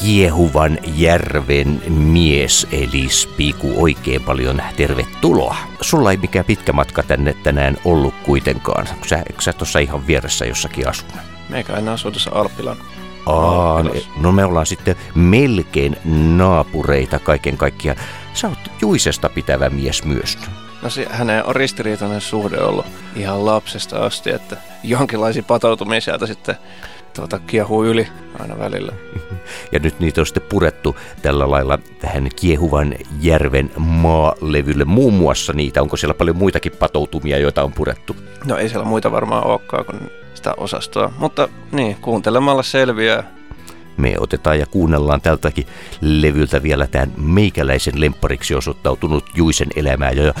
kiehuvan järven mies, eli Spiku, oikein paljon tervetuloa. Sulla ei mikään pitkä matka tänne tänään ollut kuitenkaan, kun sä, sä tuossa ihan vieressä jossakin asun. Meikäläinen asuu tuossa Alppilan Aa, no me ollaan sitten melkein naapureita kaiken kaikkiaan. Sä oot Juisesta pitävä mies myös. No se, hänen on ristiriitainen suhde ollut ihan lapsesta asti, että jonkinlaisia patoutumia sieltä sitten tuota, kiehuu yli aina välillä. Ja nyt niitä on sitten purettu tällä lailla tähän kiehuvan järven maalevylle. Muun muassa niitä, onko siellä paljon muitakin patoutumia, joita on purettu? No ei siellä muita varmaan olekaan kuin sitä osastoa, mutta niin, kuuntelemalla selviää me otetaan ja kuunnellaan tältäkin levyltä vielä tämän meikäläisen lemppariksi osoittautunut Juisen elämää. Ja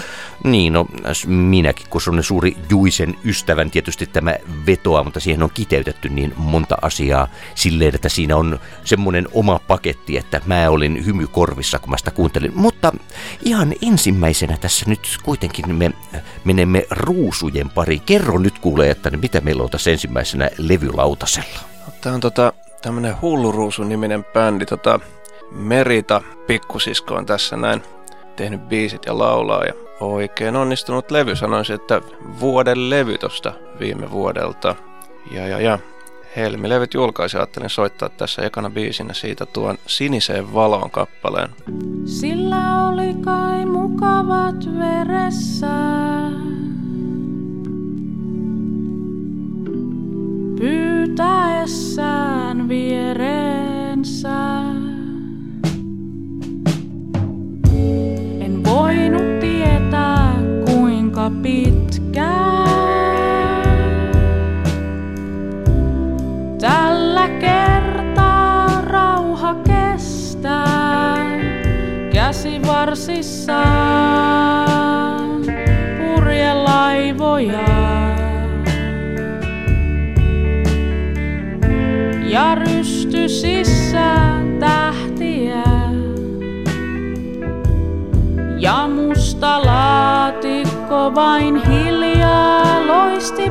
niin, no minäkin, kun on suuri Juisen ystävän, tietysti tämä vetoa, mutta siihen on kiteytetty niin monta asiaa silleen, että siinä on semmoinen oma paketti, että mä olin hymy korvissa, kun mä sitä kuuntelin. Mutta ihan ensimmäisenä tässä nyt kuitenkin me menemme ruusujen pari. Kerro nyt kuulee, että mitä meillä on tässä ensimmäisenä levylautasella. Tämä on tota tämmönen Hulluruusun niminen bändi, tota, Merita pikkusisko on tässä näin tehnyt biisit ja laulaa ja oikein onnistunut levy. Sanoisin, että vuoden levy tosta viime vuodelta. Ja, ja, ja Helmi-levyt julkaisi, ajattelin soittaa tässä ekana biisinä siitä tuon Siniseen valoon kappaleen. Sillä oli kai mukavat veressä. Pyytäessään viereensä. En voinut tietää kuinka pitkään. Tällä kertaa rauha kestää käsivarsissaan purjelaivoja. Ja rysty sisään tähtiä. Ja musta laatikko vain hiljaa loisti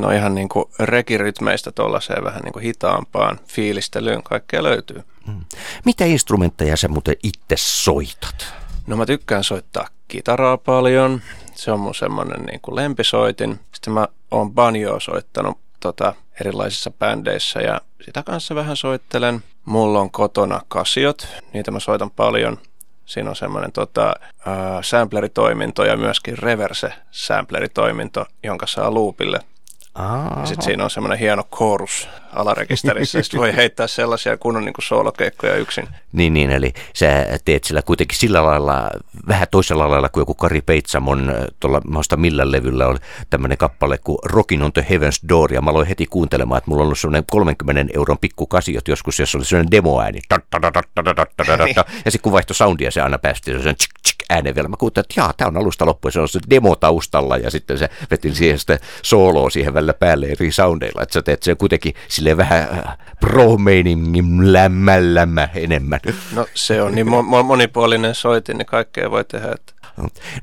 siinä on ihan niin kuin rekirytmeistä tuollaiseen vähän niin kuin hitaampaan fiilistelyyn. Kaikkea löytyy. Mm. Mitä instrumentteja sä muuten itse soitat? No mä tykkään soittaa kitaraa paljon. Se on mun semmoinen niin kuin lempisoitin. Sitten mä oon banjoa soittanut tota, erilaisissa bändeissä ja sitä kanssa vähän soittelen. Mulla on kotona kasiot, niitä mä soitan paljon. Siinä on semmoinen tota, äh, sampleritoiminto ja myöskin reverse-sampleritoiminto, jonka saa loopille ja sitten siinä on semmoinen hieno chorus alarekisterissä, sitten voi heittää sellaisia kunnon niin soolokeikkoja yksin. Niin, niin, eli sä teet sillä kuitenkin sillä lailla, vähän toisella lailla kuin joku Kari Peitsamon, tuolla mausta millä levyllä on tämmöinen kappale kuin Rockin on the Heaven's Door, ja mä aloin heti kuuntelemaan, että mulla on ollut semmoinen 30 euron pikkukasiot joskus, jossa oli semmoinen demoääni, ja sitten kun vaihtoi soundia, se aina päästi semmoinen äänen vielä. Mä kuuntelin, että jaa, tämä on alusta loppuun, se on se demo taustalla ja sitten se vetin siihen sitä sooloa siihen välillä päälle eri soundeilla. Että sä teet sen kuitenkin sille vähän äh, pro-meiningin lämmä, lämmä enemmän. No se on niin monipuolinen soitin, niin kaikkea voi tehdä. Että...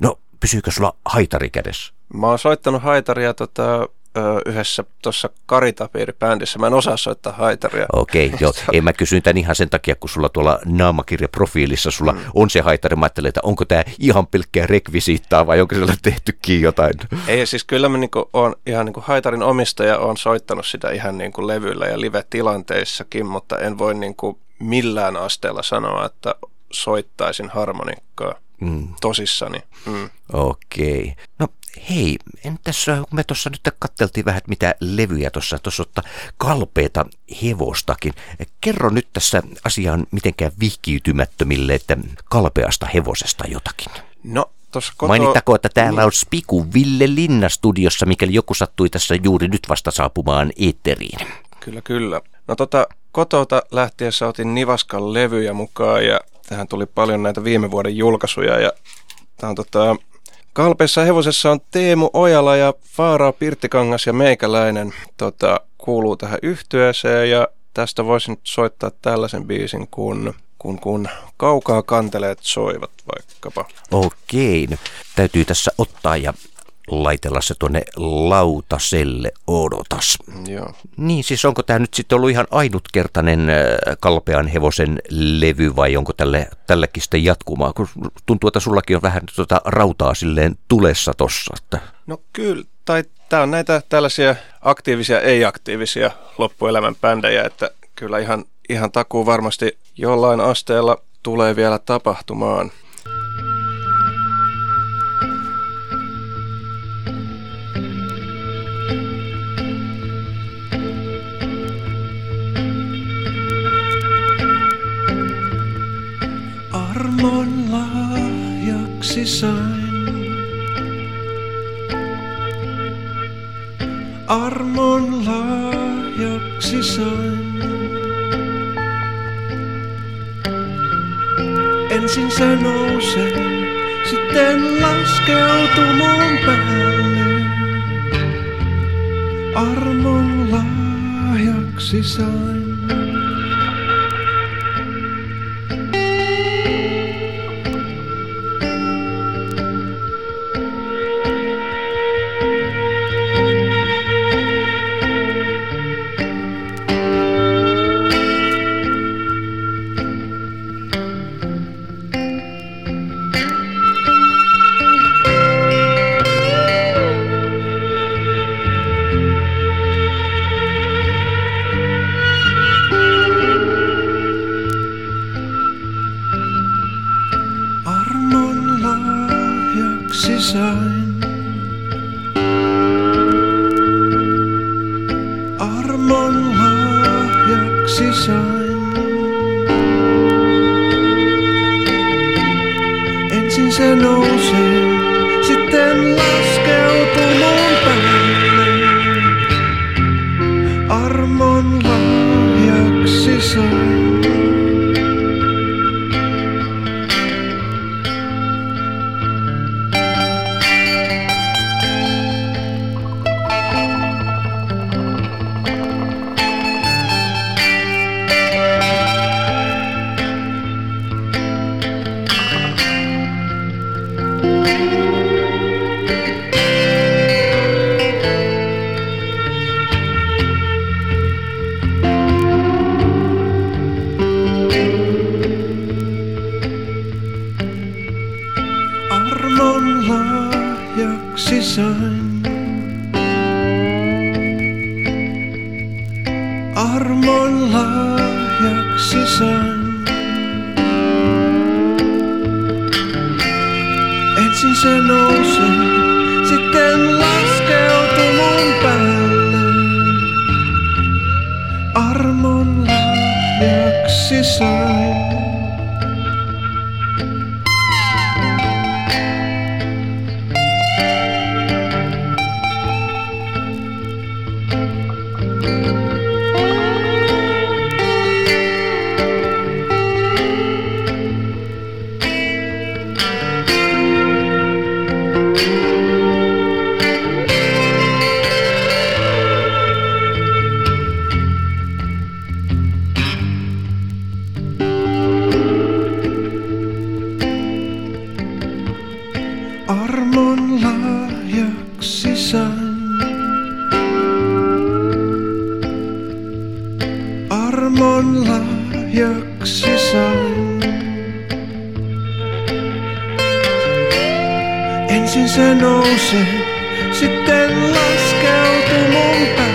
No pysyykö sulla haitari kädessä? Mä oon soittanut haitaria tota, yhdessä tuossa Karitapiiri-bändissä. Mä en osaa soittaa haitaria. Okei, okay, joo. En mä kysyin tämän ihan sen takia, kun sulla tuolla naamakirjaprofiilissa sulla mm. on se haitari. Mä ajattelin, että onko tämä ihan pelkkää rekvisiittaa vai onko siellä tehtykin jotain? Ei, siis kyllä mä niinku on ihan niinku haitarin omistaja, on soittanut sitä ihan niinku levyllä ja live-tilanteissakin, mutta en voi niinku millään asteella sanoa, että soittaisin harmonikkaa mm. tosissani. Mm. Okei. No hei, entäs kun me tuossa nyt katteltiin vähän, että mitä levyjä tuossa, tuossa ottaa kalpeita hevostakin. Kerro nyt tässä asiaan mitenkään vihkiytymättömille, että kalpeasta hevosesta jotakin. No Koto... Mainittako, että täällä on Spiku Ville Linna studiossa, mikäli joku sattui tässä juuri nyt vasta saapumaan eetteriin. Kyllä, kyllä. No tota, kotota lähtiessä otin Nivaskan levyjä mukaan ja tähän tuli paljon näitä viime vuoden julkaisuja ja tämä on tota, Kalpeessa hevosessa on Teemu Ojala ja Faaraa Pirttikangas ja meikäläinen tota, kuuluu tähän yhtyeeseen ja tästä voisin nyt soittaa tällaisen biisin kun, kun, kun kaukaa kanteleet soivat vaikkapa. Okei, no, täytyy tässä ottaa ja laitella se tuonne lautaselle odotas. Joo. Niin, siis onko tämä nyt sitten ollut ihan ainutkertainen äh, kalpean hevosen levy vai onko tälle, tällekin sitten jatkumaa? Kun tuntuu, että sullakin on vähän tuota rautaa silleen tulessa tossa. Että... No kyllä, tai tämä on näitä tällaisia aktiivisia, ei-aktiivisia loppuelämän bändejä, että kyllä ihan, ihan takuu varmasti jollain asteella tulee vielä tapahtumaan. Lahjaksi sain. Armon lahjaksi sain. Ensin se nousee, sitten laskeutuu mun päälle. Armon lahjaksi sain. Armon lahjaksi sain. Ensin se nousi, sitten laskeutui mun päälle.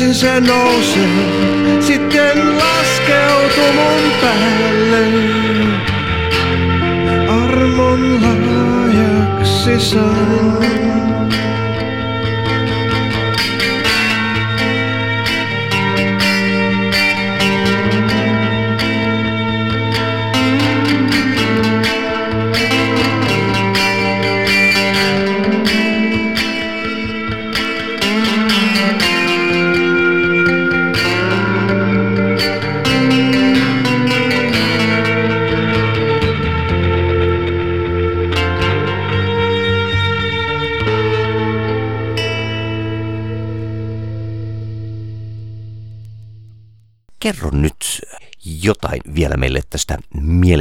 Ensin se nousi, sitten laskeutui mun päälle. Armon lahjaksi sain.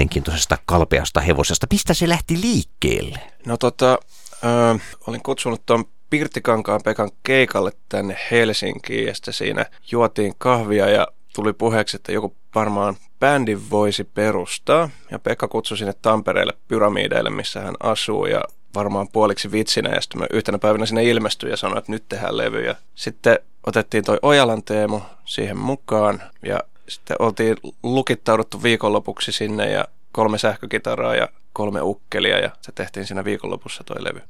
Mielenkiintoisesta kalpeasta hevosesta. Mistä se lähti liikkeelle? No tota, ö, olin kutsunut tuon Pirttikankaan Pekan keikalle tänne Helsinkiin ja sitten siinä juotiin kahvia ja tuli puheeksi, että joku varmaan bändin voisi perustaa. Ja Pekka kutsui sinne Tampereelle pyramideille, missä hän asuu ja varmaan puoliksi vitsinä ja sitten mä yhtenä päivänä sinne ilmestyin ja sanoin, että nyt tehdään levy. Ja sitten otettiin toi Ojalan Teemu siihen mukaan ja sitten oltiin lukittauduttu viikonlopuksi sinne ja kolme sähkökitaraa ja kolme ukkelia ja se tehtiin siinä viikonlopussa toi levy.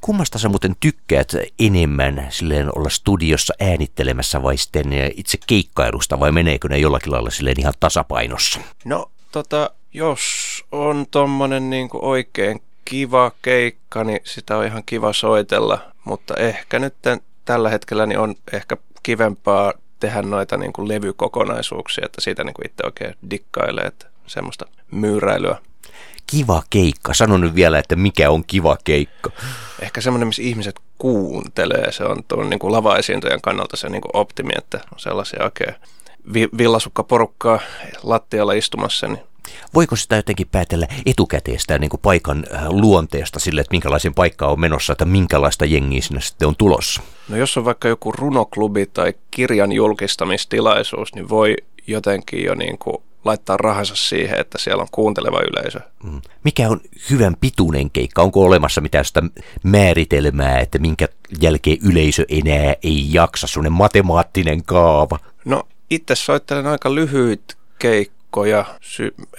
Kummasta sä muuten tykkäät enemmän silleen olla studiossa äänittelemässä vai sitten itse keikkailusta vai meneekö ne jollakin lailla silleen ihan tasapainossa? No tota, jos on tommonen niinku oikein kiva keikka, niin sitä on ihan kiva soitella, mutta ehkä nyt tän- tällä hetkellä niin on ehkä kivempaa tehdä noita niinku levykokonaisuuksia, että siitä niinku itse oikein dikkailee, että semmoista myyräilyä. Kiva keikka. Sano nyt vielä, että mikä on kiva keikka. Ehkä semmoinen, missä ihmiset kuuntelee, se on tuon niin lava-esiintyjän kannalta se niin kuin optimi, että on sellaisia oikein vi- villasukkaporukkaa lattialla istumassa, niin Voiko sitä jotenkin päätellä etukäteen sitä niin kuin paikan äh, luonteesta sille, että minkälaisen paikkaan on menossa, että minkälaista jengiä sinne sitten on tulossa? No jos on vaikka joku runoklubi tai kirjan julkistamistilaisuus, niin voi jotenkin jo niin kuin laittaa rahansa siihen, että siellä on kuunteleva yleisö. Mm. Mikä on hyvän pituinen keikka? Onko olemassa mitään sitä määritelmää, että minkä jälkeen yleisö enää ei jaksa, sellainen matemaattinen kaava? No itse soittelen aika lyhyitä keikkoja.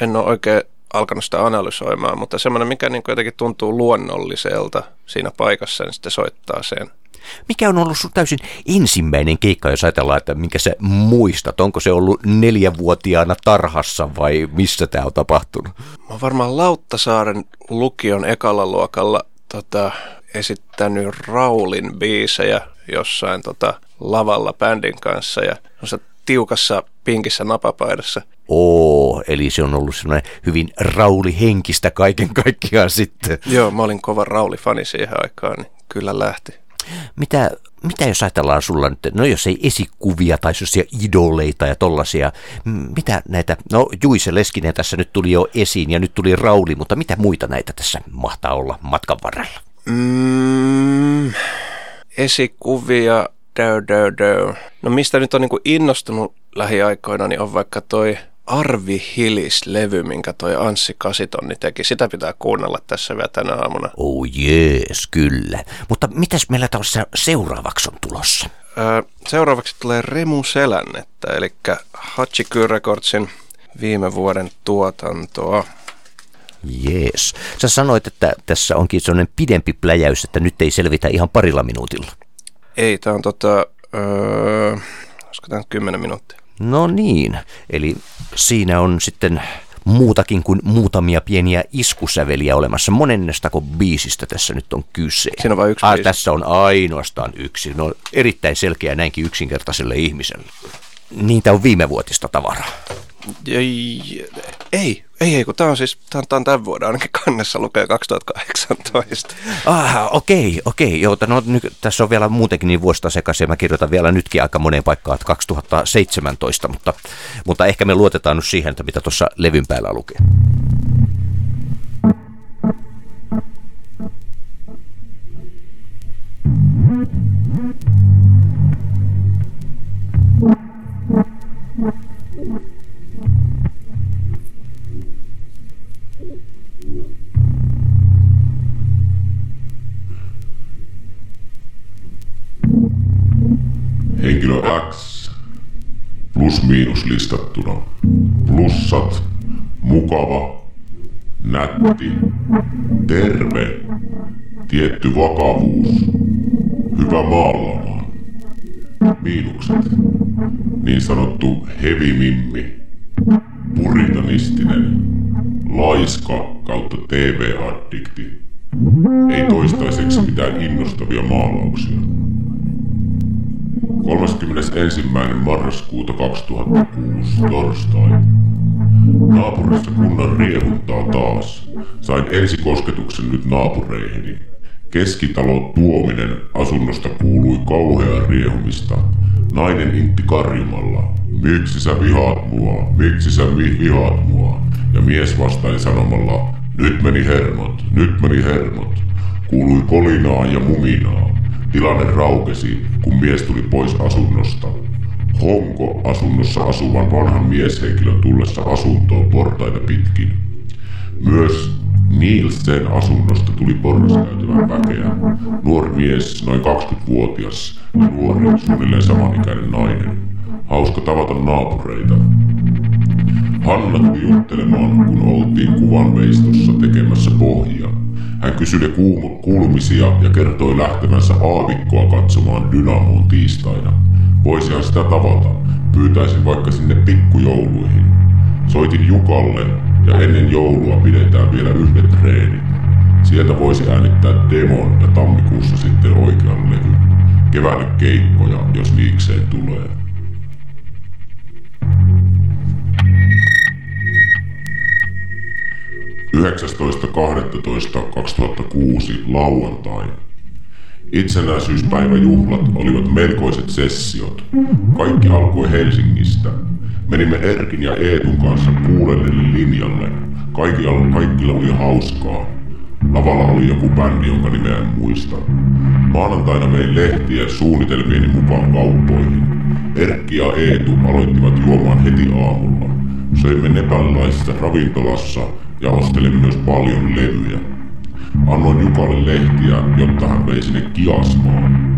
En ole oikein alkanut sitä analysoimaan, mutta semmoinen, mikä niin jotenkin tuntuu luonnolliselta siinä paikassa, niin sitten soittaa sen. Mikä on ollut sun täysin ensimmäinen keikka, jos ajatellaan, että minkä sä muistat? Onko se ollut neljävuotiaana tarhassa vai missä tämä on tapahtunut? Mä oon varmaan Lauttasaaren lukion ekalla luokalla tota, esittänyt Raulin biisejä jossain tota, lavalla bändin kanssa ja tiukassa pinkissä napapaidassa. Oo, eli se on ollut semmoinen hyvin raulihenkistä kaiken kaikkiaan sitten. Joo, mä olin kova Rauli-fani siihen aikaan, niin kyllä lähti. Mitä, mitä jos ajatellaan sulla nyt, no jos ei esikuvia tai sellaisia idoleita ja tollasia, mitä näitä, no Juise Leskinen tässä nyt tuli jo esiin ja nyt tuli Rauli, mutta mitä muita näitä tässä mahtaa olla matkan varrella? Mm, esikuvia, dö, dö, dö. No mistä nyt on niin innostunut lähiaikoina, niin on vaikka toi Arvi Hilis-levy, minkä toi Anssi Kasitonni teki. Sitä pitää kuunnella tässä vielä tänä aamuna. Oh jees, kyllä. Mutta mitäs meillä tuossa seuraavaksi on tulossa? Öö, seuraavaksi tulee Remu Selännettä, eli Hachiky Recordsin viime vuoden tuotantoa. Jees. Sä sanoit, että tässä onkin sellainen pidempi pläjäys, että nyt ei selvitä ihan parilla minuutilla. Ei, tämä on tota, öö, olisiko tämä 10 minuuttia. No niin, eli siinä on sitten muutakin kuin muutamia pieniä iskusäveliä olemassa. Monennestako biisistä tässä nyt on kyse? Siinä on vain yksi ah, Tässä on ainoastaan yksi. No erittäin selkeä näinkin yksinkertaiselle ihmiselle. Niitä on viimevuotista tavaraa. Ei, ei, ei, kun tämä on siis, tämä on, tämä on tämän vuoden ainakin kannessa lukee 2018. Ah, okei, okei, joo, no nyt, tässä on vielä muutenkin niin vuosta sekaisin, mä kirjoitan vielä nytkin aika moneen paikkaan, että 2017, mutta, mutta ehkä me luotetaan nyt siihen, että mitä tuossa levyn päällä lukee. Henkilö X plus-miinus listattuna. Plussat, mukava, nätti, terve, tietty vakavuus, hyvä maalaamaan. Miinukset, niin sanottu hevimimmi, puritanistinen, laiska kautta TV-addikti. Ei toistaiseksi mitään innostavia maalauksia. 31. marraskuuta 2006, torstai. Naapurissa kunnan riehuntaa taas. Sain ensikosketuksen nyt naapureihini. Keskitalo Tuominen asunnosta kuului kauhea riehumista. Nainen intti karjumalla. Miksi sä vihaat mua? Miksi sä vi- vihaat mua? Ja mies vastai sanomalla, nyt meni hermot, nyt meni hermot. Kuului kolinaa ja muminaa. Tilanne raukesi, kun mies tuli pois asunnosta. Honko asunnossa asuvan vanhan mieshenkilön tullessa asuntoon portaita pitkin. Myös Nielsen asunnosta tuli porraskäytävän väkeä. Nuori mies, noin 20-vuotias, ja nuori, suunnilleen samanikäinen nainen. Hauska tavata naapureita. Hanna tuli juttelemaan, kun oltiin kuvanveistossa tekemässä pohjaa. Hän kysyi kuulumisia ja kertoi lähtevänsä aavikkoa katsomaan Dynamoon tiistaina. Voisihan sitä tavata. Pyytäisin vaikka sinne pikkujouluihin. Soitin Jukalle ja ennen joulua pidetään vielä yhdet treenit. Sieltä voisi äänittää demon ja tammikuussa sitten oikean levyn. Keväälle keikkoja, jos liikseen tulee. 19.12.2006 lauantai. Itsenäisyyspäiväjuhlat olivat melkoiset sessiot. Kaikki alkoi Helsingistä. Menimme Erkin ja Eetun kanssa kuulelle linjalle. Kaikilla, kaikilla oli hauskaa. Lavalla oli joku bändi, jonka nimeä en muista. Maanantaina vein lehtiä suunnitelmieni mukaan kauppoihin. Erkki ja Eetu aloittivat juomaan heti aamulla. Söimme nepalilaisessa ravintolassa ja ostelin myös paljon levyjä. Annoin Jukalle lehtiä, jotta hän vei sinne kiasmaan.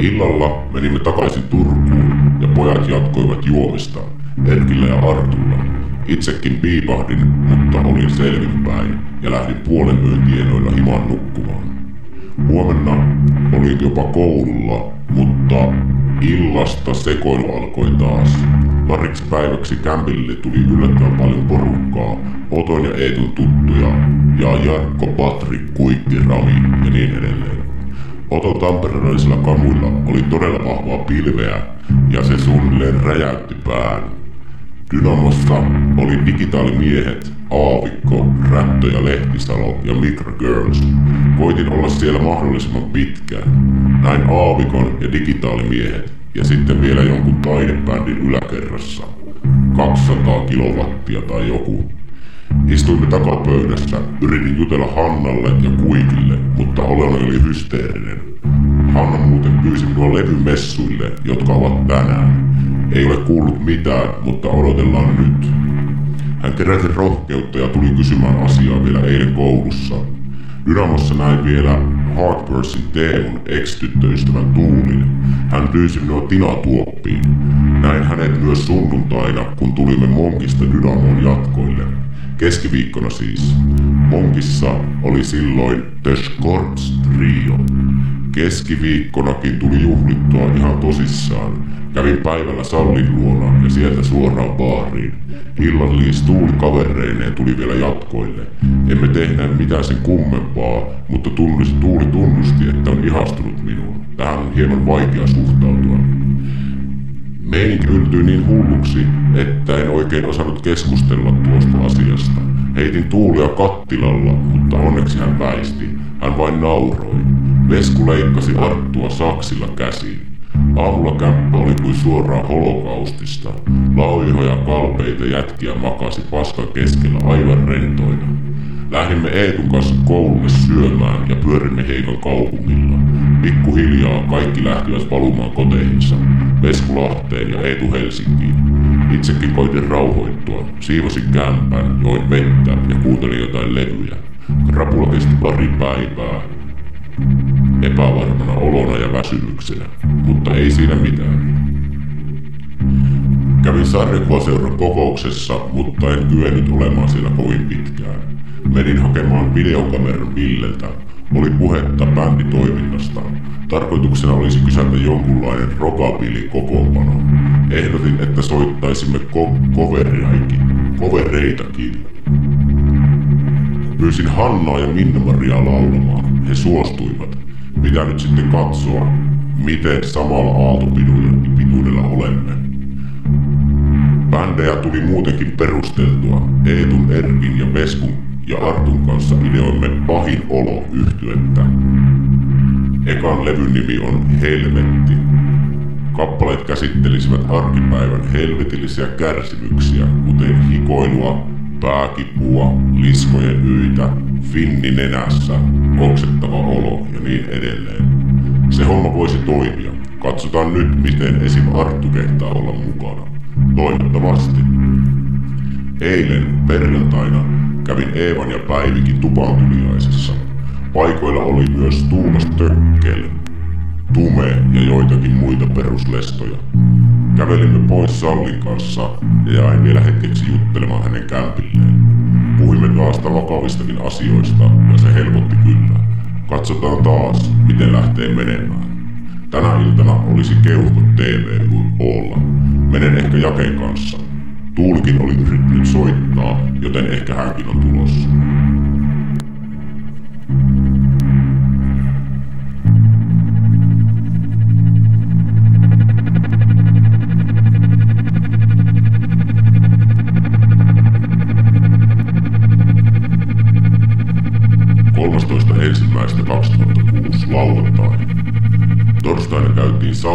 Illalla menimme takaisin Turkuun ja pojat jatkoivat juomista, Erkillä ja Artulla. Itsekin piipahdin, mutta olin selvinpäin ja lähdin puolen yön tienoilla himaan nukkumaan. Huomenna olin jopa koululla, mutta illasta sekoilu alkoi taas. Pariksi päiväksi kämpille tuli yllättävän paljon porukkaa, Oton ja Eetun tuttuja, ja Jarkko, Patrik, Kuikki, Rami ja niin edelleen. Oton tamperelaisilla kamuilla oli todella vahvaa pilveä, ja se suunnilleen räjäytti pään. Dynamossa oli digitaalimiehet, Aavikko, Rättö ja Lehtisalo ja Micro Girls. Koitin olla siellä mahdollisimman pitkään. Näin Aavikon ja digitaalimiehet ja sitten vielä jonkun taidebändin yläkerrassa. 200 kilowattia tai joku. Istuimme takapöydässä, yritin jutella Hannalle ja Kuikille, mutta oloni oli hysteerinen. Hanna muuten pyysi minua levymessuille, jotka ovat tänään. Ei ole kuullut mitään, mutta odotellaan nyt. Hän keräsi rohkeutta ja tuli kysymään asiaa vielä eilen koulussa. Dynamossa näin vielä Hardbursin Teemun ex-tyttöystävän Tuulin. Hän pyysi minua Tina Tuoppiin. Näin hänet myös sunnuntaina, kun tulimme Monkista Dynamon jatkoille. Keskiviikkona siis. Monkissa oli silloin The Scorps Trio. Keskiviikkonakin tuli juhlittua ihan tosissaan. Kävin päivällä Sallin luona ja sieltä suoraan baariin. Illallis tuuli kavereineen tuli vielä jatkoille. Emme tehneet mitään sen kummempaa, mutta tunnusti, Tuuli tunnusti, että on ihastunut minuun. Tähän on hieman vaikea suhtautua. Meininki yltyi niin hulluksi, että en oikein osannut keskustella tuosta asiasta. Heitin tuulia kattilalla, mutta onneksi hän väisti. Hän vain nauroi. Vesku leikkasi Arttua saksilla käsiin. Aamulla kämppä oli kuin suoraan holokaustista. Lauihoja kalpeita jätkiä makasi paskan keskellä aivan rentoina. Lähdimme Eetun kanssa koululle syömään ja pyörimme Heikan kaupungilla. Pikkuhiljaa kaikki lähtivät valumaan koteihinsa. Vesku Lahteen ja Eetu Helsinkiin. Itsekin koitin rauhoittua. Siivosin kämpän, join vettä ja kuuntelin jotain levyjä. Rapula kesti pari päivää. Epävarmana olona ja väsymyksenä, mutta ei siinä mitään. Kävin sarjakuvaseuran kokouksessa, mutta en kyennyt olemaan siellä kovin pitkään. Menin hakemaan videokameran Villeltä. Oli puhetta bänditoiminnasta. Tarkoituksena olisi kysätä jonkunlainen rockabilly kokoonpano. Ehdotin, että soittaisimme ko- covereikin, covereitakin. Pyysin Hannaa ja Minna-Mariaa laulamaan. He suostuivat. Pitää nyt sitten katsoa, miten samalla aaltopituudella olemme. Bändejä tuli muutenkin perusteltua. Eetun, Erkin ja Veskun ja Artun kanssa ideoimme Pahin olo yhtyettä. Ekan levyn nimi on Helvetti. Kappaleet käsittelisivät arkipäivän helvetillisiä kärsimyksiä, kuten hikoilua, pääkipua, liskojen yitä, finni nenässä, oksettava olo ja niin edelleen. Se homma voisi toimia. Katsotaan nyt, miten esim. Arttu kehtaa olla mukana. Toivottavasti. Eilen perjantaina kävin Eevan ja Päivikin tupantuliaisessa. Paikoilla oli myös Tuumas Tökkel, Tume ja joitakin muita peruslestoja. Kävelimme pois Sallin kanssa ja jäin vielä hetkeksi juttelemaan hänen kämpilleen. Puhuimme taas vakavistakin asioista ja se helpotti kyllä. Katsotaan taas, miten lähtee menemään. Tänä iltana olisi keuhkot TV kuin olla. Menen ehkä Jaken kanssa. Tuulikin oli yrittänyt soittaa, joten ehkä hänkin on tulossa.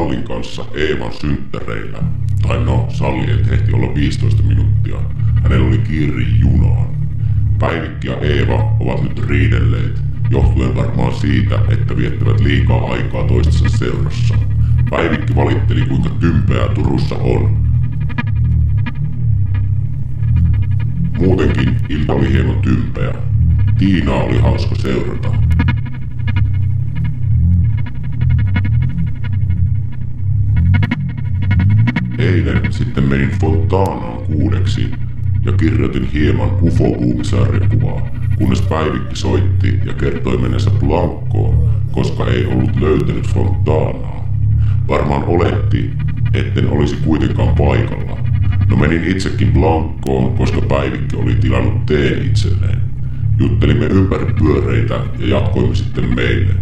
Sallin kanssa Eevan synttäreillä. Tai no, Salli ei ehti olla 15 minuuttia. Hänellä oli kiiri junaan. Päivikki ja Eeva ovat nyt riidelleet, johtuen varmaan siitä, että viettävät liikaa aikaa toistensa seurassa. Päivikki valitteli kuinka tympeää Turussa on. Muutenkin ilta oli hieman tympeä. Tiina oli hauska seurata. Menin Fontaanaan kuudeksi ja kirjoitin hieman ufo sarjakuvaa kunnes Päivikki soitti ja kertoi menensä Blankkoon, koska ei ollut löytänyt Fontaanaa. Varmaan oletti, etten olisi kuitenkaan paikalla. No menin itsekin Blankkoon, koska Päivikki oli tilannut teen itselleen. Juttelimme ympäri pyöreitä ja jatkoimme sitten meille.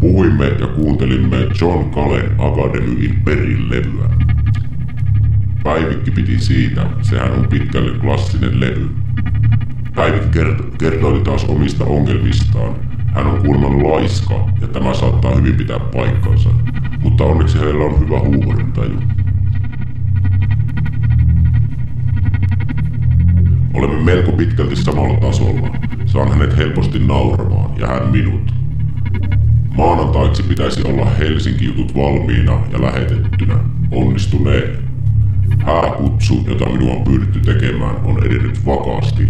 Puhuimme ja kuuntelimme John Calen Akademyin perilevyä. Päivikki piti siitä, sehän on pitkälle klassinen levy. Päivik kert- kertoi taas omista ongelmistaan. Hän on kuulemma laiska ja tämä saattaa hyvin pitää paikkansa, mutta onneksi hänellä on hyvä huumorintaju. Olemme melko pitkälti samalla tasolla. Saan hänet helposti nauramaan ja hän minut. Maanantaiksi pitäisi olla Helsinki-jutut valmiina ja lähetettynä. Onnistuneen. Hääkutsu, jota minua on pyydetty tekemään, on edennyt vakaasti.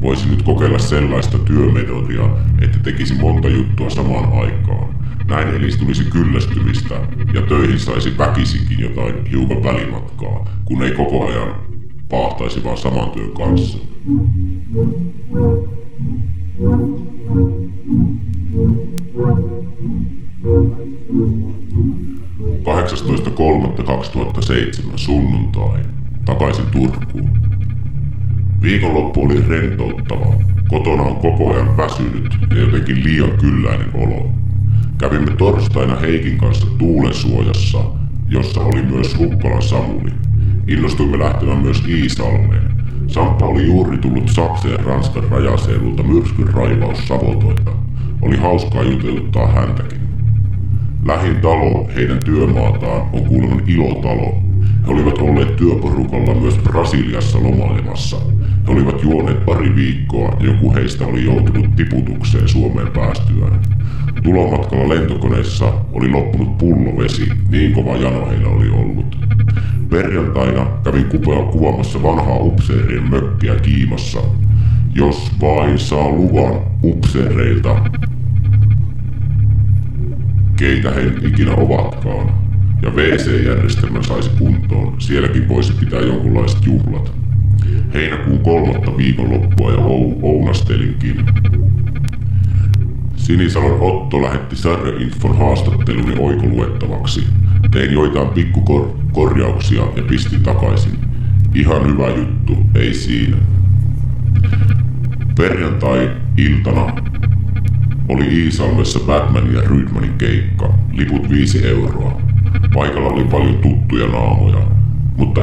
Voisin nyt kokeilla sellaista työmetodia, että tekisi monta juttua samaan aikaan. Näin eli tulisi kyllästymistä ja töihin saisi väkisinkin jotain hiukan välimatkaa, kun ei koko ajan pahtaisi vaan saman työn kanssa. 18.3.2007 sunnuntai. Takaisin Turkuun. Viikonloppu oli rentouttava. Kotona on koko ajan väsynyt ja jotenkin liian kylläinen olo. Kävimme torstaina Heikin kanssa tuulensuojassa, jossa oli myös Hukkolan Samuli. Innostuimme lähtemään myös Iisalmeen. Samppa oli juuri tullut Saksan ja Ranskan rajaseudulta myrskyn raivaus Savotoita. Oli hauskaa jututtaa häntäkin. Lähin talo heidän työmaataan on kuulemma ilotalo. He olivat olleet työporukalla myös Brasiliassa lomailemassa. He olivat juoneet pari viikkoa ja joku heistä oli joutunut tiputukseen Suomeen päästyään. Tulomatkalla lentokoneessa oli loppunut pullovesi, niin kova jano heillä oli ollut. Perjantaina kävin kupea kuvaamassa vanhaa upseerien mökkiä Kiimassa. Jos vain saa luvan upseereilta, keitä he ikinä ovatkaan, ja WC-järjestelmä saisi kuntoon, sielläkin voisi pitää jonkunlaiset juhlat. Heinäkuun kolmatta viikonloppua ja ou- ounastelinkin. Sinisalon Otto lähetti Sarre-infon haastatteluni oikoluettavaksi. Tein joitain pikkukorjauksia ja pistin takaisin. Ihan hyvä juttu, ei siinä. Perjantai-iltana oli Iisalmessa Batman ja Rydmanin keikka. Liput viisi euroa. Paikalla oli paljon tuttuja naamoja, mutta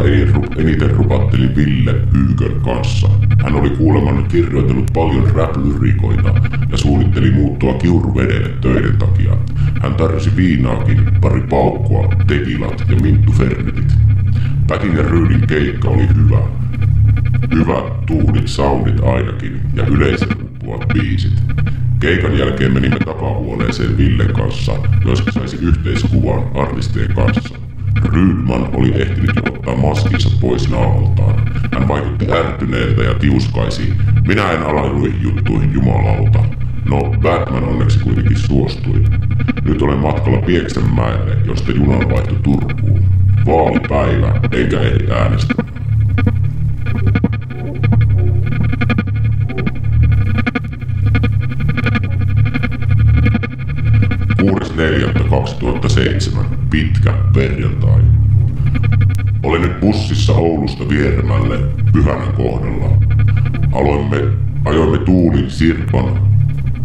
eniten rupattelin Ville Pyykön kanssa. Hän oli kuulemma kirjoitellut paljon rap ja suunnitteli muuttua kiuruvedelle töiden takia. Hän tarjosi viinaakin, pari paukkua, tekilat ja minttu fernetit. Pätin ja Ryydin keikka oli hyvä. Hyvät tuhdit soundit ainakin ja yleisön uppuat biisit. Keikan jälkeen menimme takahuoneeseen Villen kanssa, jossa saisi yhteiskuvan artistien kanssa. Rydman oli ehtinyt jo ottaa maskinsa pois naamaltaan. Hän vaikutti ärtyneeltä ja tiuskaisi. Minä en ala juttuihin jumalauta. No, Batman onneksi kuitenkin suostui. Nyt olen matkalla Pieksenmäelle, josta junan vaihtui Turkuun. Vaalipäivä, eikä ehdi äänestämään. 6.4.2007, pitkä perjantai. Olin nyt bussissa Oulusta Vieremälle Pyhänän kohdalla. Aloimme, ajoimme Tuulin Sirpan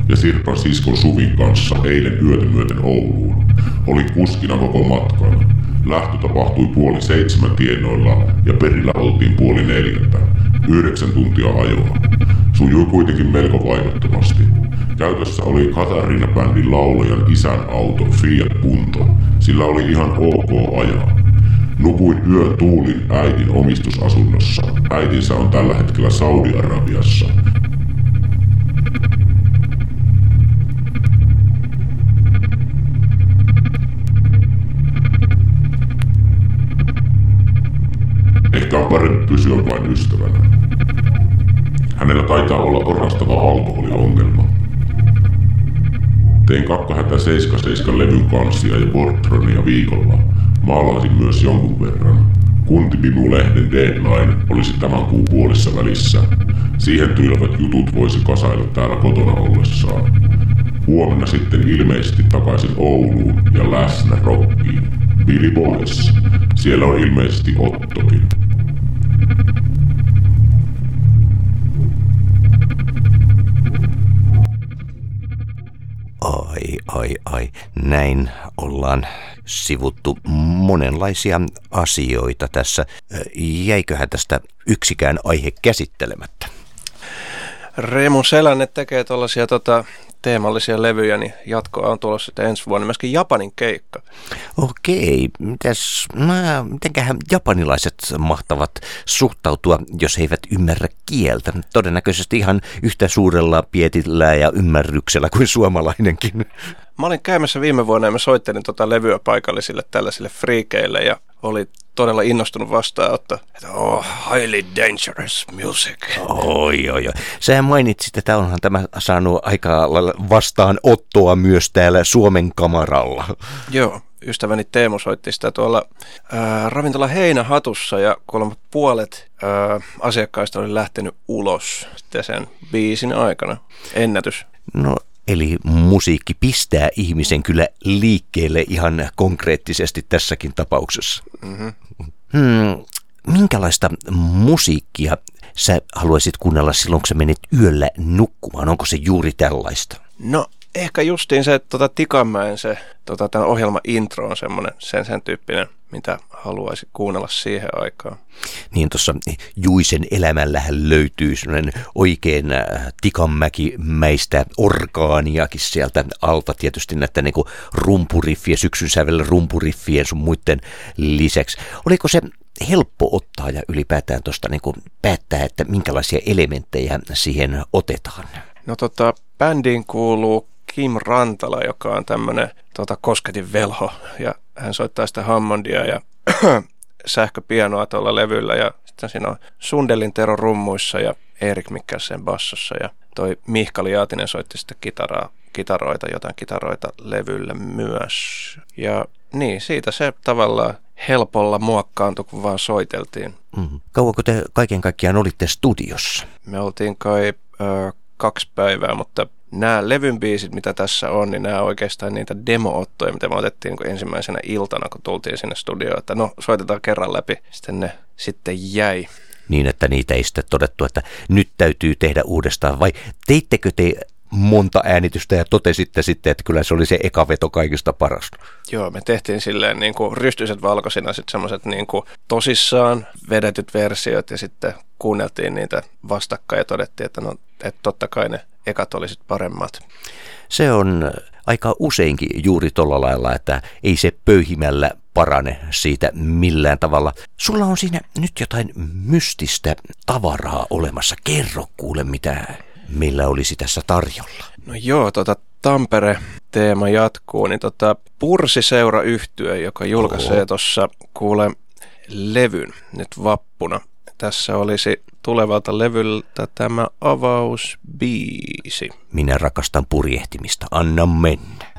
ja Sirpan siskon Suvin kanssa eilen yötä myöten Ouluun. Oli kuskina koko matkan. Lähtö tapahtui puoli seitsemän tienoilla ja perillä oltiin puoli neljältä. Yhdeksän tuntia ajoa. Sujui kuitenkin melko vaivattomasti. Käytössä oli Katarina-bändin laulajan isän auto Fiat Punto. Sillä oli ihan ok ajaa. Nukuin yön tuulin äitin omistusasunnossa. Äitinsä on tällä hetkellä Saudi-Arabiassa. Ehkä on parempi pysyä vain ystävänä. Hänellä taitaa olla orastava alkoholiongelma. Tein kakkahätä 77 levyn kanssia ja portronia viikolla. Maalasin myös jonkun verran. Kuntibimu-lehden deadline olisi tämän kuun puolissa välissä. Siihen tylvät jutut voisi kasailla täällä kotona ollessaan. Huomenna sitten ilmeisesti takaisin Ouluun ja läsnä rockiin. Billy Boys. Siellä on ilmeisesti Ottokin. Ai, ai. Näin ollaan sivuttu monenlaisia asioita tässä. Jäiköhän tästä yksikään aihe käsittelemättä? Remu Selänne tekee tuollaisia tota, teemallisia levyjä, niin jatkoa on tulossa sitten ensi vuonna myöskin Japanin keikka. Okei, mitäs, mä, mitenköhän japanilaiset mahtavat suhtautua, jos he eivät ymmärrä kieltä? Todennäköisesti ihan yhtä suurella pietillä ja ymmärryksellä kuin suomalainenkin. Mä olin käymässä viime vuonna ja mä soittelin tota levyä paikallisille tällaisille friikeille ja oli todella innostunut vastaanotto. Että oh, highly dangerous music. Oi, oi, oi. Sähän mainitsit, että onhan tämä saanut aika lailla vastaanottoa myös täällä Suomen kamaralla. Joo, ystäväni Teemu soitti sitä tuolla ää, ravintola Heinähatussa ja kuulemma puolet ää, asiakkaista oli lähtenyt ulos sitten sen biisin aikana. Ennätys. No Eli musiikki pistää ihmisen kyllä liikkeelle ihan konkreettisesti tässäkin tapauksessa. Mm-hmm. Hmm, minkälaista musiikkia sä haluaisit kuunnella silloin, kun sä menet yöllä nukkumaan? Onko se juuri tällaista? No ehkä justiin se, tota Tikanmäen se tota, tämän ohjelman intro on semmoinen sen, sen tyyppinen, mitä haluaisi kuunnella siihen aikaan. Niin tuossa Juisen elämällähän löytyy sellainen oikein äh, tikanmäkimäistä orgaaniakin sieltä alta. Tietysti näitä niin rumpuriffien, syksyn sävellä rumpuriffien sun muiden lisäksi. Oliko se helppo ottaa ja ylipäätään tuosta niin päättää, että minkälaisia elementtejä siihen otetaan? No tota, bändiin kuuluu Kim Rantala, joka on tämmöinen tota, kosketin velho ja hän soittaa sitä Hammondia ja sähköpianoa tuolla levyllä ja sitten siinä on Sundelin Tero rummuissa ja Erik Mikkelsen bassossa ja toi Mihkali Jaatinen soitti sitten kitaraa, kitaroita, jotain kitaroita levyllä myös. Ja niin, siitä se tavallaan helpolla muokkaantui, kun vaan soiteltiin. Mm-hmm. Kauanko te kaiken kaikkiaan olitte studiossa? Me oltiin kai ö, kaksi päivää, mutta nämä levyn biisit, mitä tässä on, niin nämä oikeastaan niitä demo-ottoja, mitä me otettiin niin ensimmäisenä iltana, kun tultiin sinne studioon, että no soitetaan kerran läpi, sitten ne sitten jäi. Niin, että niitä ei sitten todettu, että nyt täytyy tehdä uudestaan, vai teittekö te monta äänitystä ja totesitte sitten, että kyllä se oli se eka veto kaikista paras. Joo, me tehtiin silleen niin kuin rystyiset valkoisina sitten semmoiset niin kuin tosissaan vedetyt versiot ja sitten kuunneltiin niitä vastakkain ja todettiin, että no, että totta kai ne ekat olisit paremmat. Se on aika useinkin juuri tuolla lailla, että ei se pöyhimällä parane siitä millään tavalla. Sulla on siinä nyt jotain mystistä tavaraa olemassa. Kerro kuule, mitä meillä olisi tässä tarjolla. No joo, tota Tampere-teema jatkuu, niin tota Pursiseura yhtye, joka julkaisee tuossa kuule levyn nyt vappuna. Tässä olisi tulevalta levyltä tämä avausbiisi. Minä rakastan purjehtimista, anna mennä.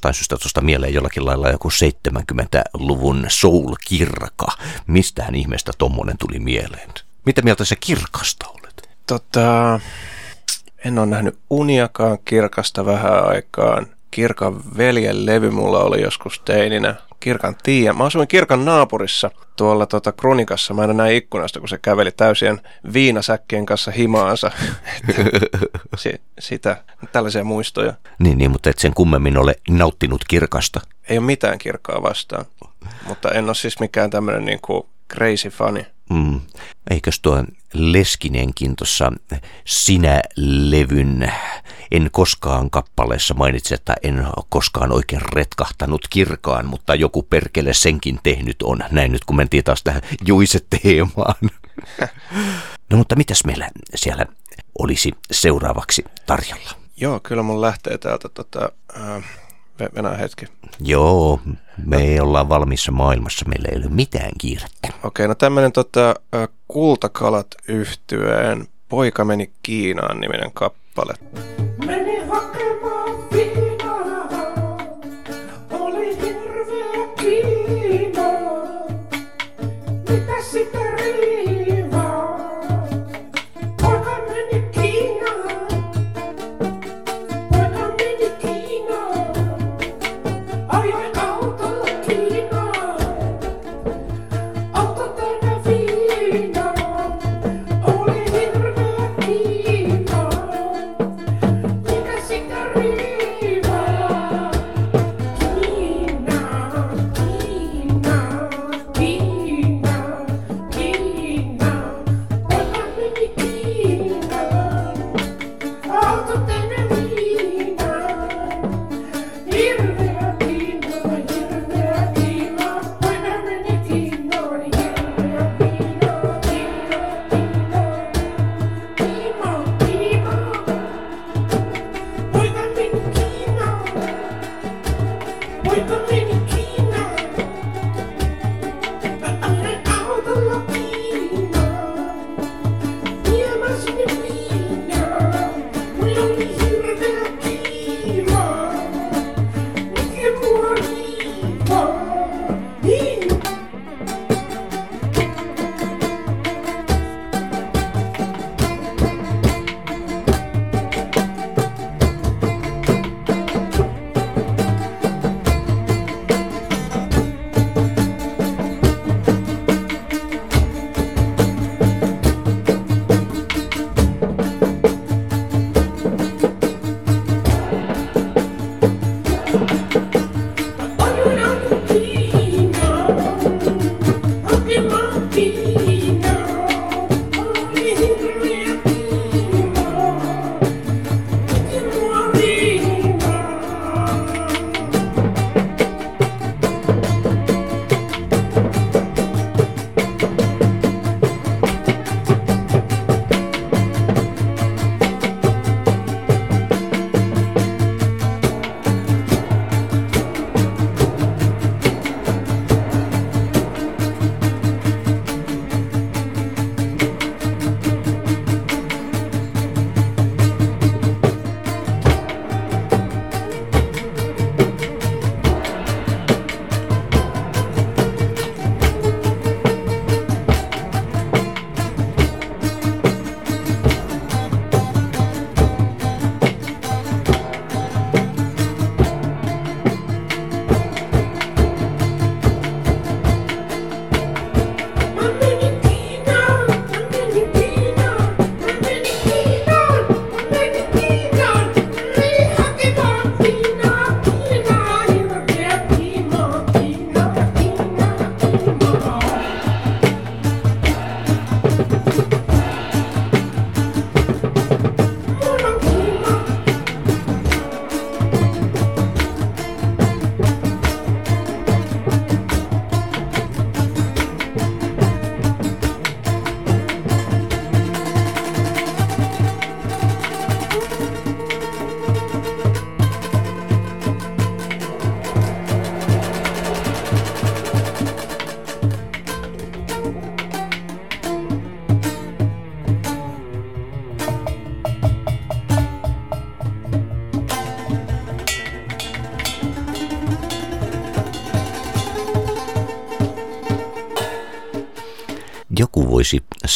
Jostain syystä tuosta mieleen jollakin lailla joku 70-luvun soul-kirka. Mistähän ihmeestä tommonen tuli mieleen? Mitä mieltä se kirkasta olet? Tota, en ole nähnyt uniakaan kirkasta vähän aikaan. Kirkan veljen levy mulla oli joskus teininä. Kirkan Tiia. Mä asuin Kirkan naapurissa tuolla tota Kronikassa. Mä en näin ikkunasta, kun se käveli täysien viinasäkkien kanssa himaansa. si- sitä, tällaisia muistoja. Niin, niin, mutta et sen kummemmin ole nauttinut kirkasta. Ei ole mitään kirkkaa vastaan. Mutta en ole siis mikään tämmöinen niinku crazy funny. Mm. Eikös tuo Leskinenkin tuossa Sinä-levyn En koskaan kappaleessa mainitsi, että en koskaan oikein retkahtanut kirkaan, mutta joku perkele senkin tehnyt on. Näin nyt kun mentiin taas tähän juiseteemaan. No mutta mitäs meillä siellä olisi seuraavaksi tarjolla? Joo, kyllä mun lähtee täältä tota, äh, Venäjä hetki. Joo, me ollaan valmissa maailmassa, meillä ei ole mitään kiirettä. Okei, no tämmönen tota, Kultakalat yhtyeen Poika meni Kiinaan niminen kappale.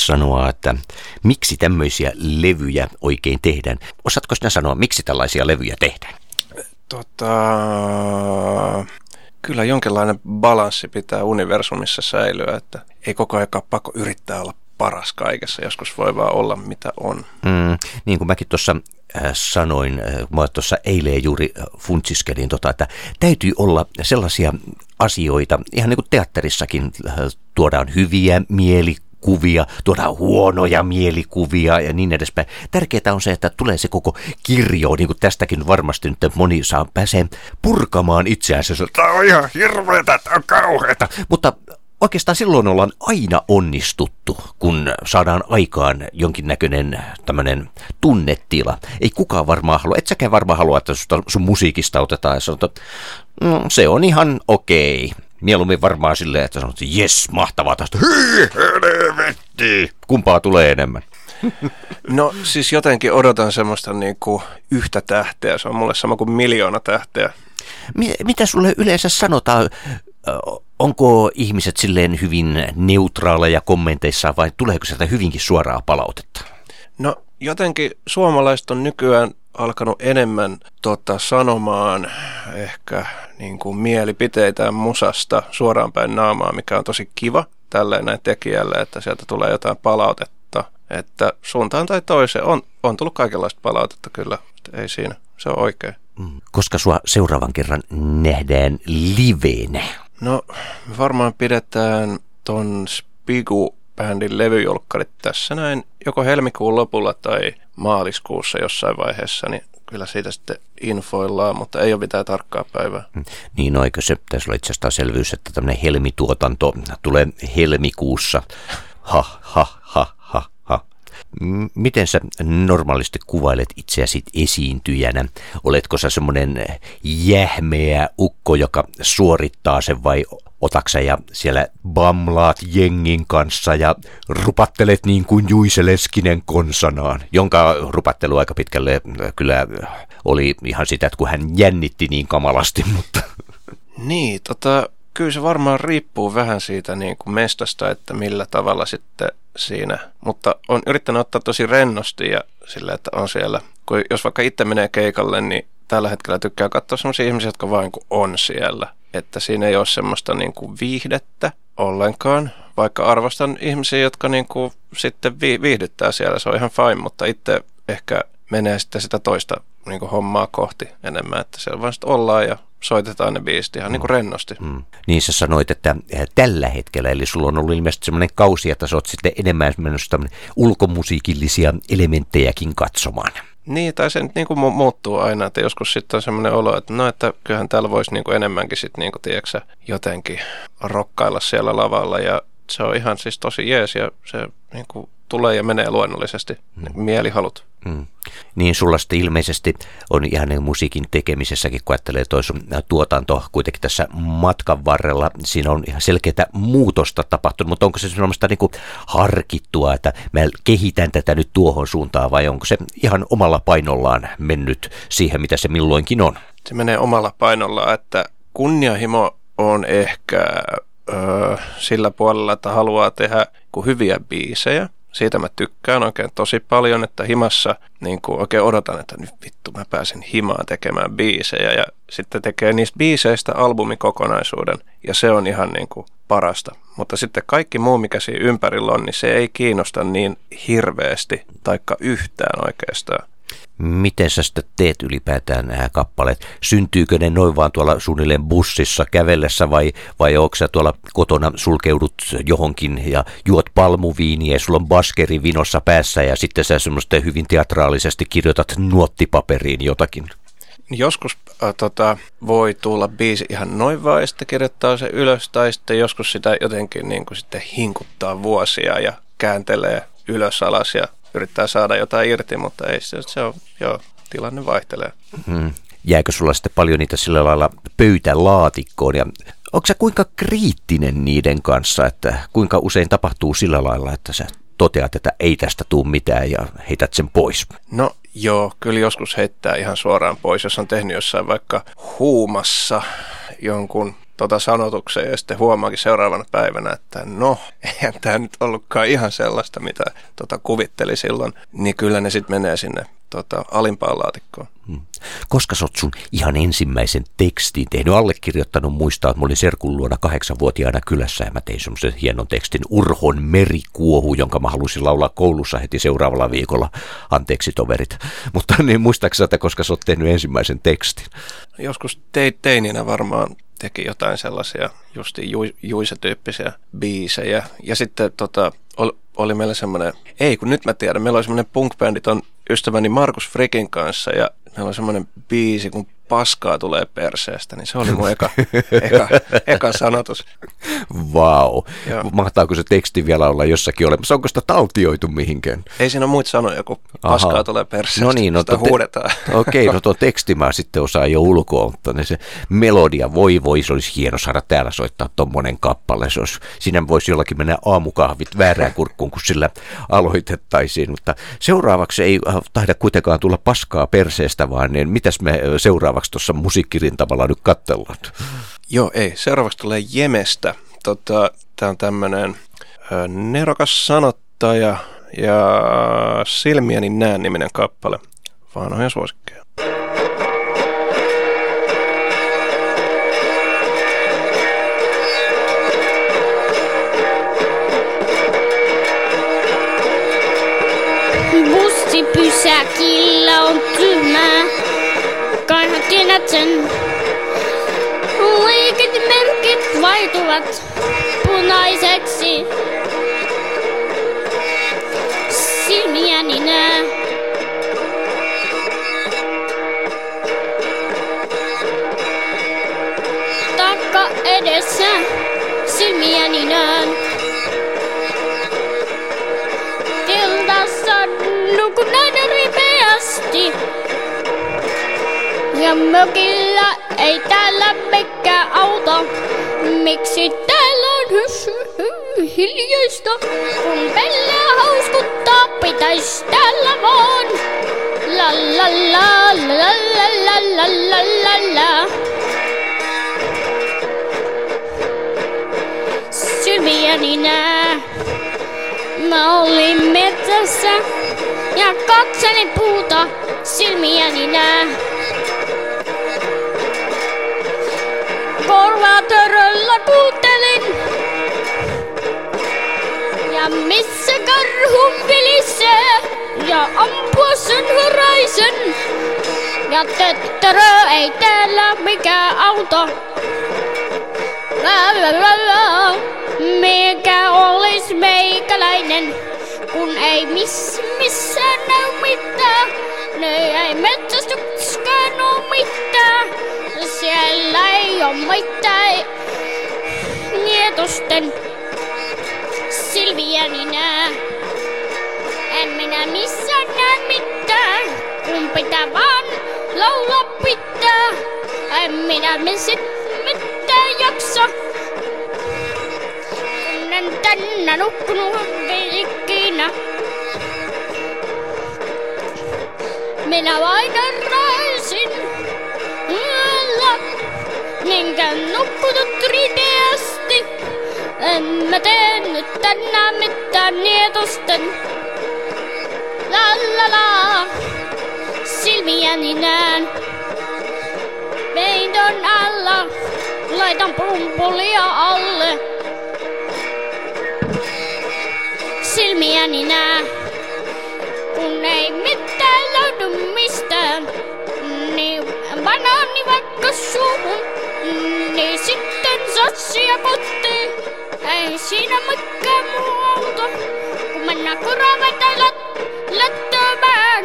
Voisi sanoa, että miksi tämmöisiä levyjä oikein tehdään. Osaatko sinä sanoa, miksi tällaisia levyjä tehdään? Tota, kyllä jonkinlainen balanssi pitää universumissa säilyä, että ei koko ajan pakko yrittää olla paras kaikessa. Joskus voi vaan olla mitä on. Mm, niin kuin mäkin tuossa äh, sanoin, äh, mä tuossa eilen juuri äh, funtsiskelin, tota, että täytyy olla sellaisia asioita, ihan niin kuin teatterissakin tuodaan hyviä mielikuvia, tuodaan huonoja mielikuvia ja niin edespäin. Tärkeää on se, että tulee se koko kirjo, niin kuin tästäkin varmasti nyt moni saa pääsee purkamaan itseänsä. Tämä on ihan hirveetä, tämä on kauheata. Mutta oikeastaan silloin ollaan aina onnistuttu, kun saadaan aikaan jonkinnäköinen tämmöinen tunnetila. Ei kukaan varmaan halua, et säkään varmaan halua, että sun musiikista otetaan ja sanotaan, no, se on ihan okei. Mieluummin varmaan silleen, että sanot, jes, mahtavaa tästä, hyi, helvetti. Kumpaa tulee enemmän? No siis jotenkin odotan semmoista niin kuin yhtä tähteä. Se on mulle sama kuin miljoona tähteä. Mi- mitä sulle yleensä sanotaan? Onko ihmiset silleen hyvin neutraaleja kommenteissa vai tuleeko sieltä hyvinkin suoraa palautetta? No jotenkin suomalaiset on nykyään alkanut enemmän tota, sanomaan ehkä niin kuin mielipiteitään musasta suoraan päin naamaa, mikä on tosi kiva tälleen näin tekijälle, että sieltä tulee jotain palautetta. Että suuntaan tai toiseen on, on tullut kaikenlaista palautetta kyllä, ei siinä, se on oikein. Mm. Koska sua seuraavan kerran nähdään liveenä? No varmaan pidetään ton Spigu-bändin levyjulkkarit tässä näin joko helmikuun lopulla tai maaliskuussa jossain vaiheessa, niin kyllä siitä sitten infoillaan, mutta ei ole mitään tarkkaa päivää. Niin no, eikö se pitäisi olla asiassa selvyys, että tämmöinen helmituotanto tulee helmikuussa. Ha, ha, ha, Miten sä normaalisti kuvailet itseäsi esiintyjänä? Oletko sä semmoinen jähmeä ukko, joka suorittaa sen vai otaksa ja siellä bamlaat jengin kanssa ja rupattelet niin kuin Juise Leskinen konsanaan, jonka rupattelu aika pitkälle äh, kyllä oli ihan sitä, että kun hän jännitti niin kamalasti, mutta Niin, tota, kyllä se varmaan riippuu vähän siitä niin kuin mestasta, että millä tavalla sitten siinä. Mutta on yrittänyt ottaa tosi rennosti ja sillä, että on siellä, kun jos vaikka itse menee keikalle, niin tällä hetkellä tykkää katsoa sellaisia ihmisiä, jotka vain kuin on siellä. Että siinä ei ole semmoista niin kuin viihdettä ollenkaan, vaikka arvostan ihmisiä, jotka niin kuin sitten vi- viihdyttää siellä, se on ihan fine, mutta itse ehkä menee sitten sitä toista niin kuin hommaa kohti enemmän, että siellä vaan sitten ollaan ja soitetaan ne biisit ihan niin kuin rennosti. mm. niin sä sanoit, että äh, tällä hetkellä, eli sulla on ollut ilmeisesti semmoinen kausi, että sä oot sitten enemmän menossa ulkomusiikillisia elementtejäkin katsomaan. Niin, tai se nyt niin kuin mu- muuttuu aina, että joskus sitten on semmoinen olo, että no, että kyllähän täällä voisi niin kuin enemmänkin sitten niin kuin, tiedätkö, jotenkin rokkailla siellä lavalla ja se on ihan siis tosi jees ja se niin kuin, tulee ja menee luonnollisesti, mm. mielihalut. Mm. Niin sulla sitten ilmeisesti on ihan niin musiikin tekemisessäkin, kun ajattelee toi sun tuotanto kuitenkin tässä matkan varrella, siinä on ihan selkeää muutosta tapahtunut, mutta onko se sellaista niin harkittua, että mä kehitän tätä nyt tuohon suuntaan vai onko se ihan omalla painollaan mennyt siihen, mitä se milloinkin on? Se menee omalla painolla, että kunnianhimo on ehkä öö, sillä puolella, että haluaa tehdä hyviä biisejä. Siitä mä tykkään oikein tosi paljon, että himassa niin kuin oikein odotan, että nyt vittu mä pääsen himaan tekemään biisejä ja sitten tekee niistä biiseistä albumikokonaisuuden ja se on ihan niin kuin parasta. Mutta sitten kaikki muu, mikä siinä ympärillä on, niin se ei kiinnosta niin hirveästi taikka yhtään oikeastaan. Miten sä sitten teet ylipäätään nämä kappaleet? Syntyykö ne noin vaan tuolla suunnilleen bussissa kävellessä vai, vai onko sä tuolla kotona sulkeudut johonkin ja juot palmuviiniä ja sulla on baskeri vinossa päässä ja sitten sä semmoista hyvin teatraalisesti kirjoitat nuottipaperiin jotakin? Joskus äh, tota, voi tulla biisi ihan noin vaan ja sitten kirjoittaa se ylös tai sitten joskus sitä jotenkin niin kuin sitten hinkuttaa vuosia ja kääntelee ylös alas ja yrittää saada jotain irti, mutta ei se, se on, joo, tilanne vaihtelee. Hmm. Jääkö sulla sitten paljon niitä sillä lailla pöytälaatikkoon ja onko sä kuinka kriittinen niiden kanssa, että kuinka usein tapahtuu sillä lailla, että sä toteat, että ei tästä tuu mitään ja heität sen pois? No joo, kyllä joskus heittää ihan suoraan pois, jos on tehnyt jossain vaikka huumassa jonkun tota sanotukseen ja sitten huomaakin seuraavana päivänä, että no, eihän tämä nyt ollutkaan ihan sellaista, mitä tota kuvitteli silloin, niin kyllä ne sitten menee sinne tota, alimpaan laatikkoon. Hmm. Koska sä oot sun ihan ensimmäisen tekstin tehnyt, allekirjoittanut, muistaa, että mä olin Serkun luona kahdeksanvuotiaana kylässä ja mä tein semmoisen hienon tekstin Urhon merikuohu, jonka mä halusin laulaa koulussa heti seuraavalla viikolla. Anteeksi toverit. Mutta niin muistaaksä että koska sä oot tehnyt ensimmäisen tekstin? Joskus te, teininä varmaan teki jotain sellaisia justi ju, juisetyyppisiä biisejä. Ja sitten tota, oli, oli meillä semmoinen, ei kun nyt mä tiedän, meillä oli semmoinen punk-bändi ton ystäväni Markus Frikin kanssa ja meillä oli semmoinen biisi, kun paskaa tulee perseestä, niin se oli mun eka, eka, eka sanotus. Vau. Joo. Mahtaako se teksti vielä olla jossakin olemassa? Onko sitä taltioitu mihinkään? Ei siinä ole muita sanoja, Aha. paskaa tulee perseestä. No niin, no sitä te- huudetaan. Okei, no tuo teksti mä sitten osaan jo ulkoa, mutta ne se melodia, voi voi, se olisi hieno saada täällä soittaa tommonen kappale. Se olisi, siinä voisi jollakin mennä aamukahvit väärään kurkkuun, kun sillä aloitettaisiin. Mutta seuraavaksi ei taida kuitenkaan tulla paskaa perseestä, vaan niin mitäs me äh, seuraavaksi tuossa musiikkirintamalla nyt katsellaan? Joo, ei. Seuraavaksi tulee Jemestä. Tota, Tämä on tämmöinen nerokas sanottaja ja Silmiäni näen niminen kappale. Vanhoja suosikkeja. natten. Oikeat merkit vaihtuvat punaiseksi. Silmiäni näe. Takka edessä silmiäni näen. Keltassa nukunainen ripeästi. Ja mökillä ei täällä mikään auta. Miksi täällä on hiljaista? Kun pelle hauskuttaa, pitäis täällä vaan. La la la la la la la la la la. Silmiäni nää. Mä olin metsässä ja katselin puuta silmiäni nää. Korvatöröllä kuuntelin ja missä karhu vilisee ja ampua sen höräisen. Ja töttörö ei täällä mikään auto. La, la, la, la. Mikä olis meikäläinen, kun ei miss, missään näy mitään. Ne ei metsästyksikään oo mitään. Siellä ei oo mitään nietosten silmiäni nää. En minä missään näe mitään, kun pitää vaan laulaa pitää. En minä sit mitään jaksa, kun en tänne nukkunut ikinä. Minä vain enkä nukkunut ripeästi. En mä tee nyt tänään mitään nietosten. La la la, silmiäni näen. Peiton alla, laitan pumpulia alle. Silmiäni näen, kun ei mitään löydy mistään. Niin banaani vaikka suuhun, niin sitten satsia kotiin. Ei siinä mikään muu auto, kun mennään koravetäillä lättömään.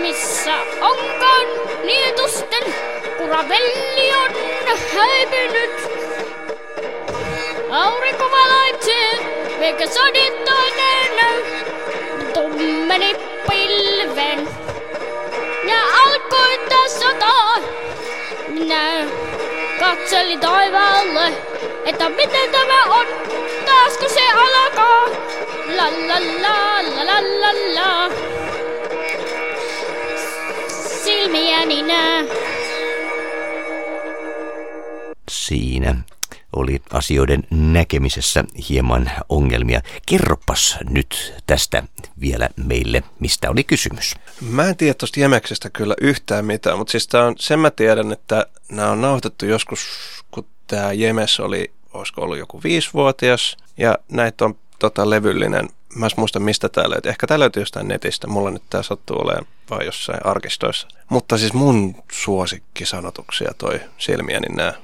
Missä onkaan niitusten kuravelli on häipynyt. Aurinko valaitsee, eikä saditoinen tummeni pilven. Ja alkoi taas sotaa. Minä katselin taivaalle, että miten tämä on. Taasko se alkaa? La la la la la la la. Silmiäni nää. Siinä oli asioiden näkemisessä hieman ongelmia. Kerropas nyt tästä vielä meille, mistä oli kysymys. Mä en tiedä tuosta Jemeksestä kyllä yhtään mitään, mutta siis tää on, sen mä tiedän, että nämä on nauhoitettu joskus, kun tämä Jemes oli, olisiko ollut joku viisivuotias, ja näitä on tota, levyllinen. Mä en muista mistä tää löytyy. Ehkä tää löytyy jostain netistä. Mulla nyt tää sattuu olemaan vaan jossain arkistoissa. Mutta siis mun suosikkisanotuksia toi silmiäni nää.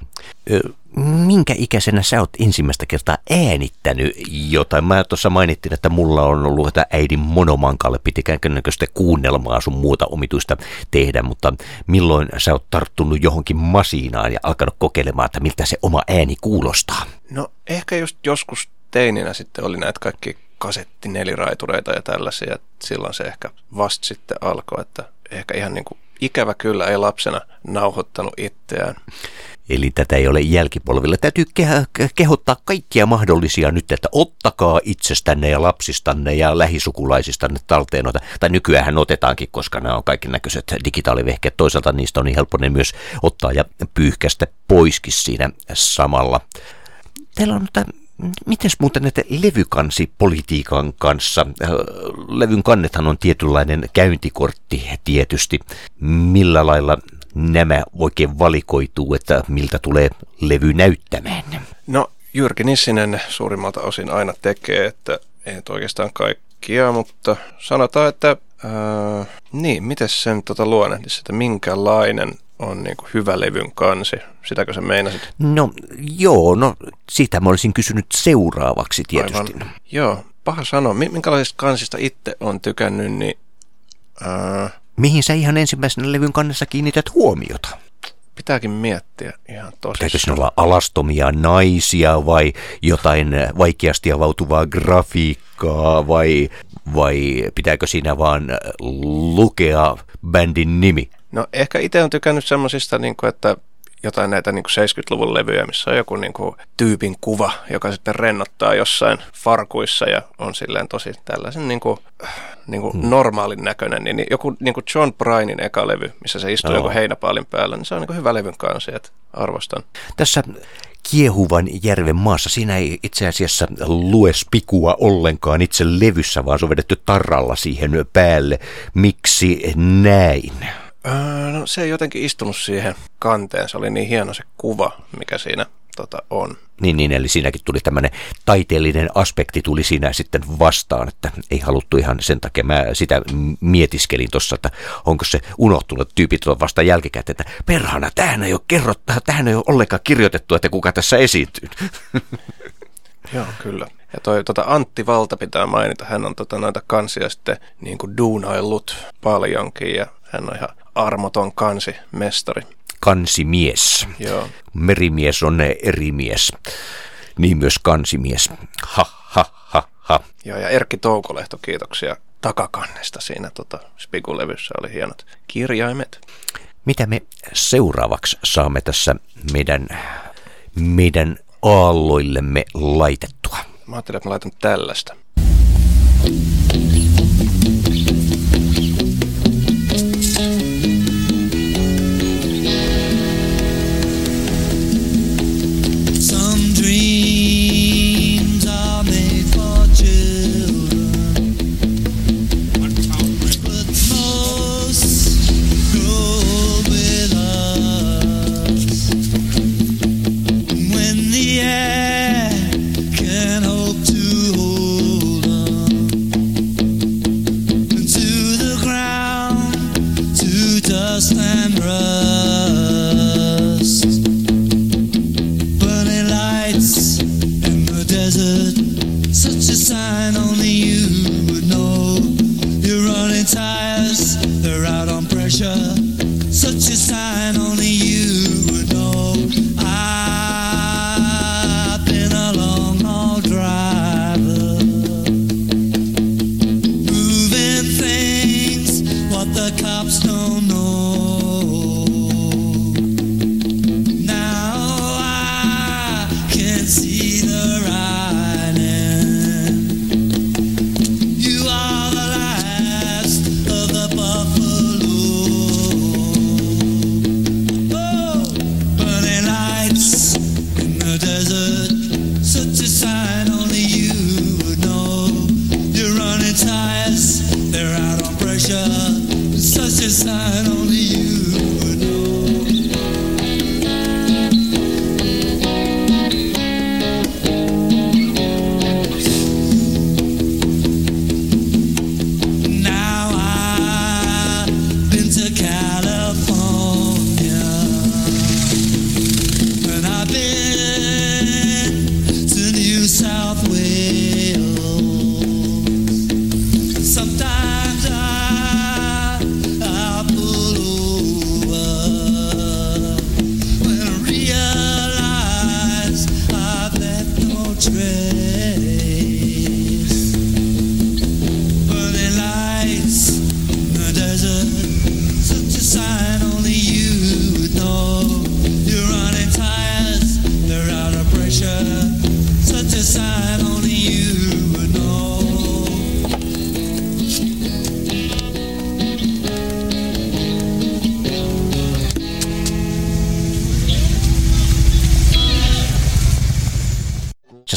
Ö, minkä ikäisenä sä oot ensimmäistä kertaa äänittänyt jotain? Mä tuossa mainittiin, että mulla on ollut, että äidin monomankalle piti näköistä kuunnelmaa sun muuta omituista tehdä, mutta milloin sä oot tarttunut johonkin masiinaan ja alkanut kokeilemaan, että miltä se oma ääni kuulostaa? No ehkä just joskus teininä sitten oli näitä kaikki kasettineliraitureita ja tällaisia. Silloin se ehkä vasta sitten alkoi, että ehkä ihan niin kuin ikävä kyllä ei lapsena nauhoittanut itseään. Eli tätä ei ole jälkipolville. Täytyy ke- kehottaa kaikkia mahdollisia nyt, että ottakaa itsestänne ja lapsistanne ja lähisukulaisistanne talteen. Tai nykyään otetaankin, koska nämä on kaikki näköiset digitaalivehkeet. Toisaalta niistä on niin helppo ne myös ottaa ja pyyhkästä poiskin siinä samalla. Teillä on Miten muuten näitä levykansipolitiikan kanssa? Äh, Levyn kannethan on tietynlainen käyntikortti tietysti. Millä lailla nämä oikein valikoituu, että miltä tulee levy näyttämään? No Jyrki Nissinen suurimmalta osin aina tekee, että ei oikeastaan kaikkia, mutta sanotaan, että ää, niin, miten sen tota luonnehdisi, että minkälainen on niin kuin hyvä levyn kansi, sitäkö sä meinasit? No joo, no sitä mä olisin kysynyt seuraavaksi tietysti. Aivan. Joo, paha sanoa. Mi- Minkälaisista kansista itse on tykännyt, niin ää, Mihin sä ihan ensimmäisenä levyn kannessa kiinnität huomiota? pitääkin miettiä ihan Pitääkö tosissaan. siinä olla alastomia naisia vai jotain vaikeasti avautuvaa grafiikkaa vai, vai pitääkö siinä vaan lukea bändin nimi? No ehkä itse on tykännyt semmosista, niin kuin, että jotain näitä niin kuin 70-luvun levyjä, missä on joku niin kuin, tyypin kuva, joka sitten rennottaa jossain farkuissa ja on silleen tosi tällaisen niin kuin, niin kuin hmm. normaalin näköinen. Niin, niin joku niin kuin John Brynin eka levy, missä se istuu Joo. joku heinäpaalin päällä, niin se on niin kuin hyvä levyn kansi, että arvostan. Tässä kiehuvan järven maassa, siinä ei itse asiassa lue spikua ollenkaan itse levyssä, vaan se on vedetty tarralla siihen päälle. Miksi näin? Öö, no se ei jotenkin istunut siihen kanteen, se oli niin hieno se kuva, mikä siinä tota, on. Niin, niin, eli siinäkin tuli tämmöinen taiteellinen aspekti tuli siinä sitten vastaan, että ei haluttu ihan sen takia. Mä sitä mietiskelin tuossa, että onko se unohtunut tyypit on vasta jälkikäteen, että perhana, tähän ei ole kerrottu, tähän ei ole ollenkaan kirjoitettu, että kuka tässä esiintyy. Joo, kyllä. Ja toi tota Antti Valta pitää mainita, hän on tota noita kansia sitten niin kuin duunaillut paljonkin ja hän on ihan armoton kansimestari. Kansimies. Joo. Merimies on eri mies. Niin myös kansimies. Ha, ha, ha, ha. Joo, ja Erkki Toukolehto, kiitoksia takakannesta siinä tota, Spiku-levyssä oli hienot kirjaimet. Mitä me seuraavaksi saamme tässä meidän, meidän aalloillemme laitettua? Mä ajattelin, että mä laitan tällaista. Sign only you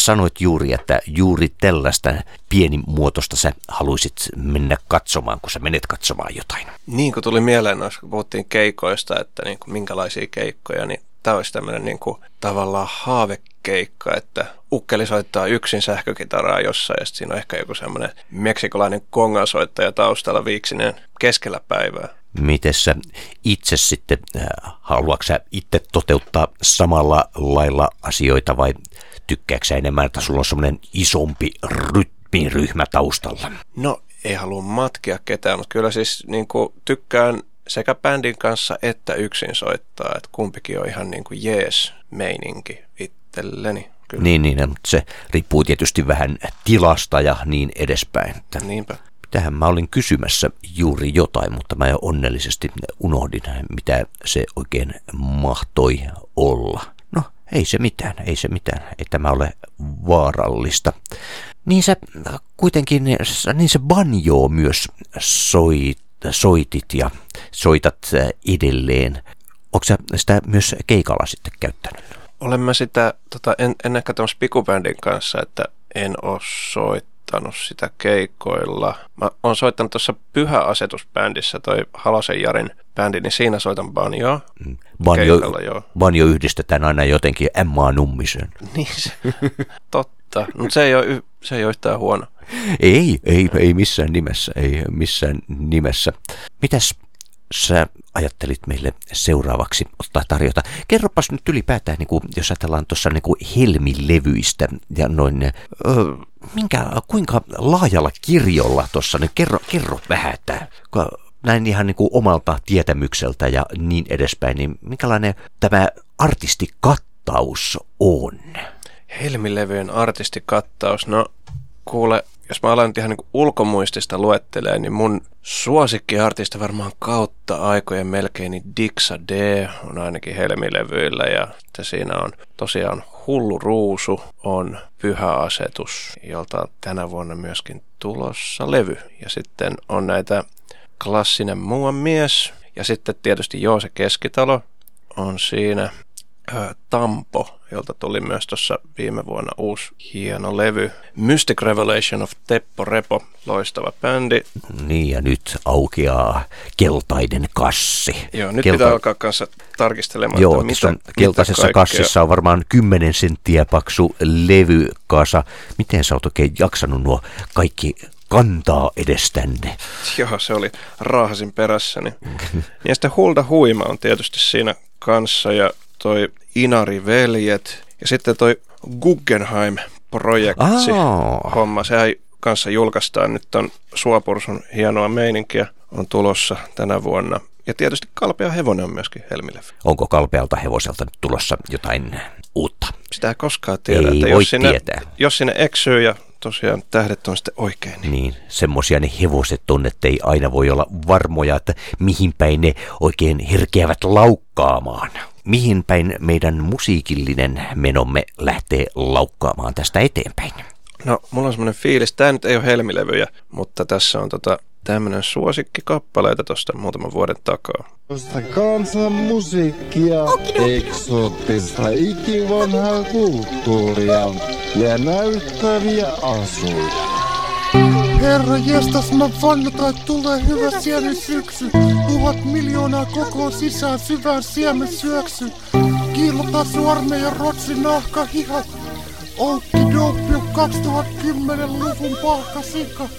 sanoit juuri, että juuri tällaista pienimuotoista sä haluaisit mennä katsomaan, kun sä menet katsomaan jotain. Niin kuin tuli mieleen noissa, kun puhuttiin keikoista, että niin kuin minkälaisia keikkoja, niin tämä olisi tämmöinen niin kuin tavallaan haavekeikka, että ukkeli soittaa yksin sähkökitaraa jossain ja sitten siinä on ehkä joku semmoinen meksikolainen kongasoittaja taustalla viiksinen keskellä päivää. Miten sä itse sitten, äh, haluatko sä itse toteuttaa samalla lailla asioita vai tykkääkö sä enemmän, että sulla on semmoinen isompi rytmiryhmä taustalla? No ei halua matkia ketään, mutta kyllä siis niin kuin tykkään sekä bändin kanssa että yksin soittaa, että kumpikin on ihan niin kuin jees meininki itselleni. Kyllä. Niin, niin, mutta se riippuu tietysti vähän tilasta ja niin edespäin. Että Niinpä. Tähän mä olin kysymässä juuri jotain, mutta mä jo onnellisesti unohdin, mitä se oikein mahtoi olla. Ei se mitään, ei se mitään, ei tämä ole vaarallista. Niin sä kuitenkin, niin se banjo myös soit, soitit ja soitat edelleen. Onko sä sitä myös keikalla sitten käyttänyt? Olen mä sitä, tota, en, en ehkä tämän Spikubändin kanssa, että en ole soittanut sitä keikoilla. Mä oon soittanut tuossa Pyhä-asetusbändissä, toi Halosen Jarin bändi, niin siinä soitan banjoa. Banjo, Keikalla, joo. banjo yhdistetään aina jotenkin Emmaa Nummisen. Niin se, totta. Mutta se ei ole, se ei ole yhtään huono. Ei, ei, ei missään nimessä, ei missään nimessä. Mitäs sä ajattelit meille seuraavaksi ottaa tarjota? Kerropas nyt ylipäätään, niin kuin, jos ajatellaan tuossa niin helmilevyistä ja noin, ö, minkä, kuinka laajalla kirjolla tuossa, niin kerro, kerro vähän, että näin ihan niin kuin omalta tietämykseltä ja niin edespäin, niin minkälainen tämä artistikattaus on? Helmilevyjen artistikattaus, no kuule, jos mä alan ihan niin ulkomuistista luettelee, niin mun suosikkiartisti varmaan kautta aikojen melkein, niin Dixa D on ainakin Helmilevyillä ja siinä on tosiaan Hullu Ruusu on Pyhä Asetus, jolta tänä vuonna myöskin tulossa levy. Ja sitten on näitä klassinen muuan mies ja sitten tietysti Joose Keskitalo on siinä ö, Tampo, jolta tuli myös tuossa viime vuonna uusi hieno levy. Mystic Revelation of Teppo Repo, loistava bändi. Niin ja nyt aukeaa keltainen kassi. Joo, nyt Kelta- pitää alkaa kanssa tarkistelemaan, Joo, että mitä, on keltaisessa mitä kaikkea- kassissa on varmaan 10 senttiä paksu levykasa. Miten sä oot oikein jaksanut nuo kaikki kantaa edestänne? Joo, se oli raahasin perässäni. ja sitten Hulda Huima on tietysti siinä kanssa ja toi Inari Veljet ja sitten toi Guggenheim-projekti Aa. homma. Sehän kanssa julkaistaan nyt on Suopursun hienoa meininkiä on tulossa tänä vuonna. Ja tietysti Kalpea Hevonen on myöskin Helmilevy. Onko kalpealta hevoselta nyt tulossa jotain uutta? Sitä ei koskaan tiedä, Ei että voi jos sinne, tietää. jos sinne eksyy ja tosiaan tähdet on sitten oikein, niin Niin, semmosia ne hevoset on, että ei aina voi olla varmoja, että mihin päin ne oikein herkeävät laukkaamaan. Mihin päin meidän musiikillinen menomme lähtee laukkaamaan tästä eteenpäin? No, mulla on semmoinen fiilis, tämä nyt ei ole helmilevyjä, mutta tässä on tota, tämmöinen suosikkikappaleita tuosta muutaman vuoden takaa. Kosta kansan musiikkia, eksoottista ikivanhaa kulttuuria ja näyttäviä asuja. Herra jestas, mä vannotaan, että tulee hyvä siemen syksy. Tuhat miljoonaa koko sisään syvään siemen syöksy. Kiillottaa suorme ja rotsi nahka hihat. Oukkidoopio 2010-luvun pahkasika.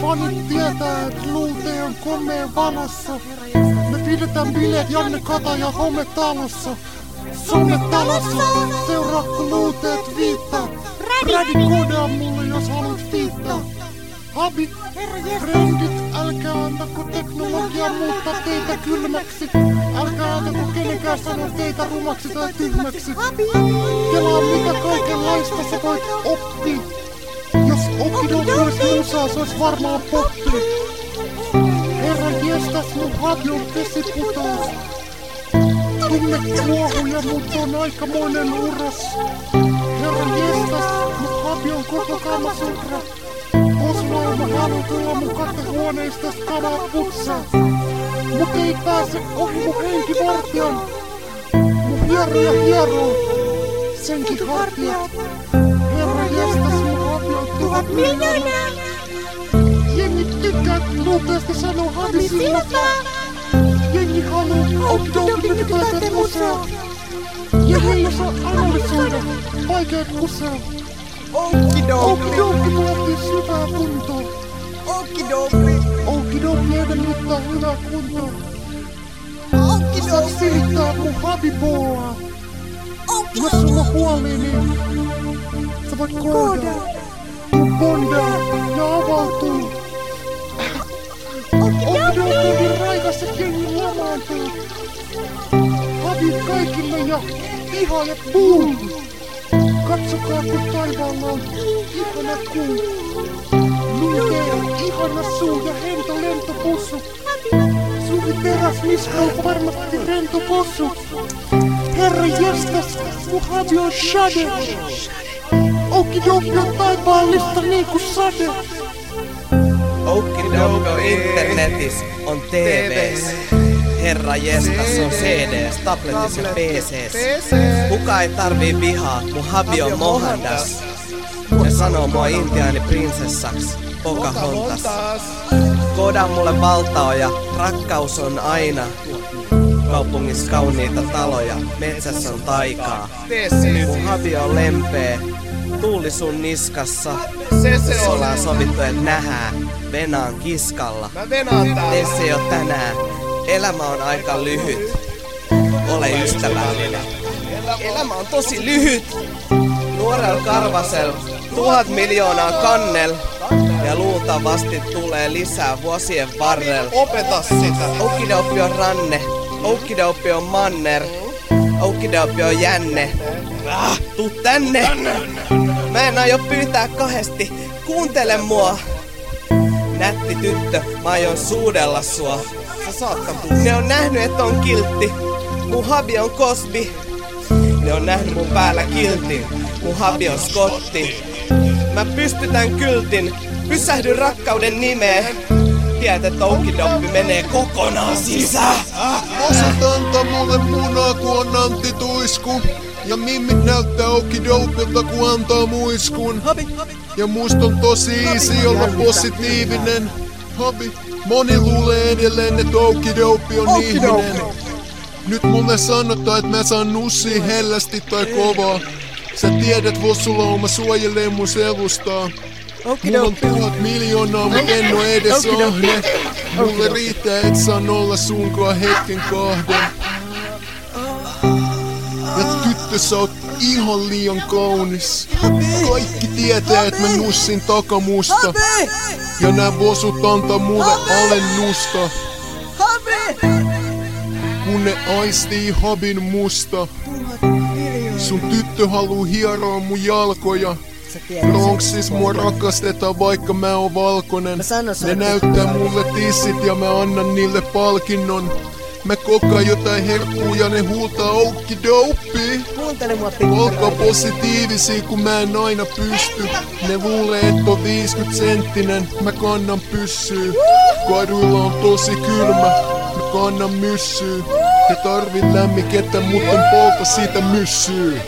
Fanit tietää, että luute on komeen valossa. Me pidetään bileet Janne Kata ja Hometalossa. Sometalossa seuraa kun luuteet viittaa. Rädi koodaa mulle jos haluat viittaa. Habi, trendit, älkää antako teknologia muuttaa teitä kylmäksi. Älkää antako kenenkään sanoa teitä rumaksi tai tyhmäksi. Kelaa mitä kaikenlaista sä voit oppia. Jos oppidot olisi musaa, se olisi varmaan poppi. Herra jestas, mun habi on vesiputaus. Tunne kuohuja, mutta on aikamoinen uros. Herra jestas, mun habi on koko kamasutra. Oslo, mä haluan tulla mun kattohuoneistas kamaa putsaa. Mut ei pääse ohi mun henkivartijan. Mun hieroja hieroo. Senkin hartiat. Tuhat miljoonaa. Jengi tykkää nopeasti sanoa havisilta. Jengi haluu okidoki tätä musaa. Ja ei osaa analysoida vaikeat musaa. Okidoki. Okidoki vaatii syvää kuntoa. Okidoki. Okidoki edellyttää hyvää kuntoa. Saat silittää mun habiboaa. Jos sulla huoli, niin sä voit koodaa. Bondaa ja avautuu. Okidoki on niin raikas, että jengi lamaantuu. Habi kaikille ja iha ja boom. Katsokaa kun taivaalla on ihana kuu. Lukee ihana suu ja hento lentopussu. Suvi teräs niska on varmasti rento possu. Herra jestas, mun habi on shade. Okidoki on taivaallista niinku sade. Okidoki on internetis, on TVs. Herra jestas on CDs, tabletis ja PCs. Kuka ei tarvii vihaa, mun habi on Mohandas. Ja sanoo mua intiaani prinsessaksi, Pocahontas. Koodaa mulle valtaoja, rakkaus on aina. Kaupungissa kauniita taloja, metsässä on taikaa. Mun habi on lempeä, tuuli sun niskassa. Se ollaan sovittu, et nähää, venaan kiskalla. Mä venaan täällä. Se tänään, elämä on aika lyhyt. Ole ystävällinen. Elämä on tosi lyhyt. Nuorel karvasel, tuhat miljoonaa kannel. Ja luultavasti tulee lisää vuosien varrella. Opeta sitä. Okidopi on ranne, okidopi on manner. Okidopi on jänne. Ah, tuu tänne. Mä en aio pyytää kahdesti. Kuuntele mua. Nätti tyttö, mä aion suudella sua. Sä saattaa Ne on nähnyt, että on kiltti. Mun habi on Cosby. Ne on nähnyt mun päällä kiltin. Mun habi on Scotti. Mä pystytän kyltin. Pysähdy rakkauden nimeen. Tiedät, että oukidoppi menee kokonaan sisään. Osat antaa mulle munaa, kun on Antti Tuisku. Ja mimmit näyttää okidopilta, kun antaa muiskun. Ja musta on tosi easy olla positiivinen. Habi, moni luulee edelleen, että okidopi on ihminen. Nyt mulle sanotaan, että mä saan nussia hellästi tai kovaa. Sä tiedät, Vossulauma suojelee mun selustaa. Mulla on tuhat miljoonaa, mut en oo edes ahne. Mulle riittää, et saan olla sunkaan hetken kahden. Sä oot ihan liian kaunis. Kaikki tietää, että mä nussin takamusta. Ja nää vosut antaa mulle alennusta. Kun ne aistii habin musta. Sun tyttö haluu hieroa mun jalkoja. Bronxis mua rakastetaan vaikka mä oon valkonen. Ne näyttää mulle tissit ja mä annan niille palkinnon. Mä kokaan jotain herkkuu ja ne huutaa oukkidouppi. Kuuntele mua Olkaa positiivisia kun mä en aina pysty. Ne luulee et on 50 senttinen, mä kannan pyssyy. Kaduilla on tosi kylmä, mä kannan myssyy. He tarvit lämmikettä, mutta en polta siitä myssyy.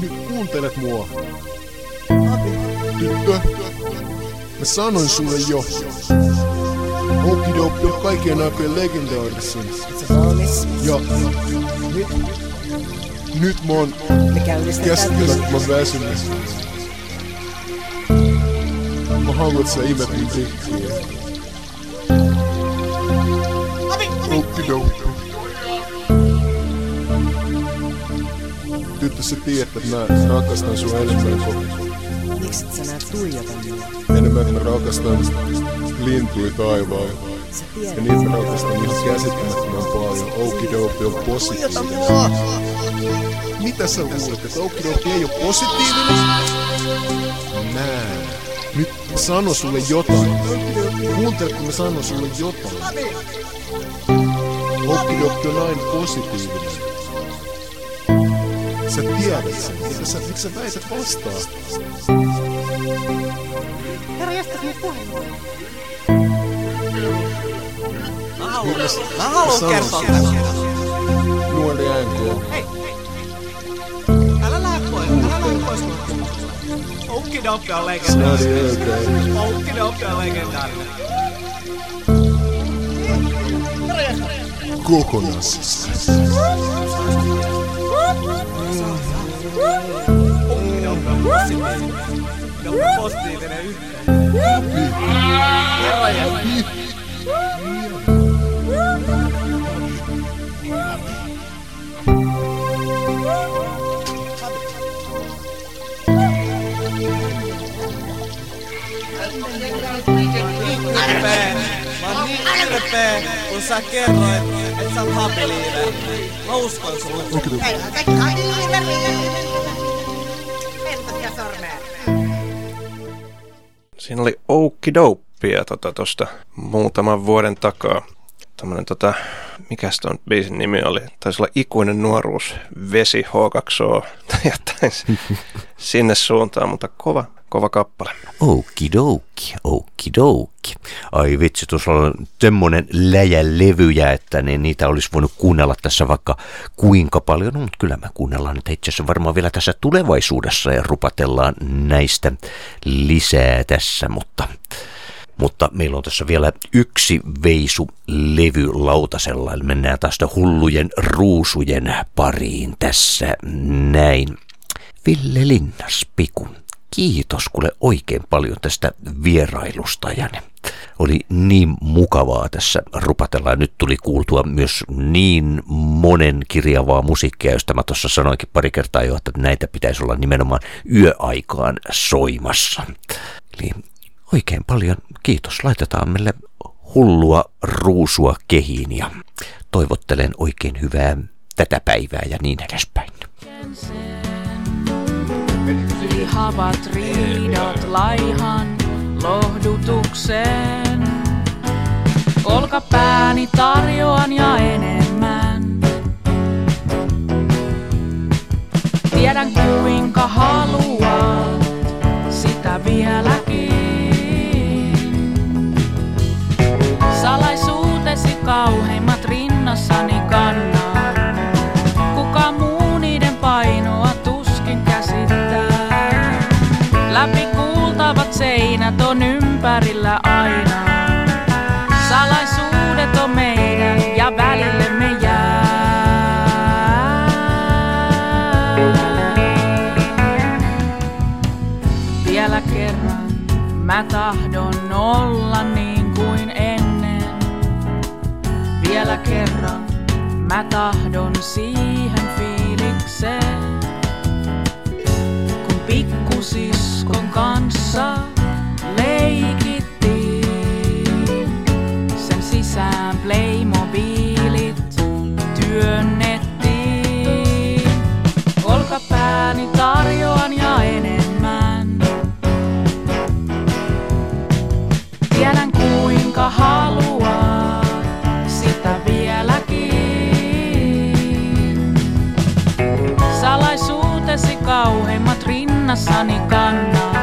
Nyt kuuntelet mua. Tyttö. Mä sanoin sulle jo. Okidoki on kaikkien aikojen legendaarisin. Ja nyt, nyt mä oon Me käynnistetään käsittämättömän väsynyt. Mä haluan, että sä imet mun tikkiä. Okidoki. Tyttö, sä tiedät, että mä rakastan sua enemmän kuin Miksi et sä näet tuijota mua? enemmän, mä rakastan lintuja taivaalla. Sä Ja niin mä rakastan ihan käsittämättömän paljon. Okidoki on positiivinen. Mitä sä luulet, että Okidoki ei ole positiivinen? Nää. Nyt sano sulle jotain. Kuuntele, kun mä sanon sulle jotain. Okidoki on aina positiivinen. Sä tiedät sen. Miksi sä, miksi sä väität vastaan? Herra, jästäs nyt puheen. Mä haluan, mä haluan kertoa tämän. Nuori NK. Älä lähde pois, älä lähde pois. On legendaarinen. On legendaarinen. Okidoki on positiivinen. Ne on positiivinen yhteen. Herra jästä. ylpeä. Mä oon niin ylpeä, kun sä kerroit, että sä oot habiliive. Mä uskon sulle. Siinä oli Oukidouppia tota tosta muutaman vuoden takaa. Tämmönen tota, mikäs ton biisin nimi oli? Taisi olla Ikuinen nuoruus, Vesi H2O tai jotain sinne suuntaan, mutta kova, kova kappale. Okidoki, okidoki. Ai vitsi, tuossa on semmoinen läjä levyjä, että ne, niitä olisi voinut kuunnella tässä vaikka kuinka paljon. No, mutta kyllä me kuunnellaan niitä itse asiassa varmaan vielä tässä tulevaisuudessa ja rupatellaan näistä lisää tässä, mutta... Mutta meillä on tässä vielä yksi veisu levy lautasella, eli mennään taas hullujen ruusujen pariin tässä näin. Ville Linnas Pikun. Kiitos kuule oikein paljon tästä vierailusta ja ne oli niin mukavaa tässä rupatella. Nyt tuli kuultua myös niin monen kirjavaa musiikkia, josta mä tuossa sanoinkin pari kertaa jo, että näitä pitäisi olla nimenomaan yöaikaan soimassa. Eli oikein paljon kiitos. Laitetaan meille hullua ruusua kehiin ja toivottelen oikein hyvää tätä päivää ja niin edespäin. Lihavat riidat laihan lohdutuksen. Olkapääni tarjoan ja enemmän. Tiedän kuinka haluat sitä vieläkin. Salaisuutesi kauheimmat rinnassani kannan. Mä tahdon siihen fiilikseen. Kun pikkusiskon kanssa leikittiin, sen sisään Playmobilit työnnettiin. Olkapääni tarjoan ja enemmän. Tiedän kuinka haluat rinnassani kannan.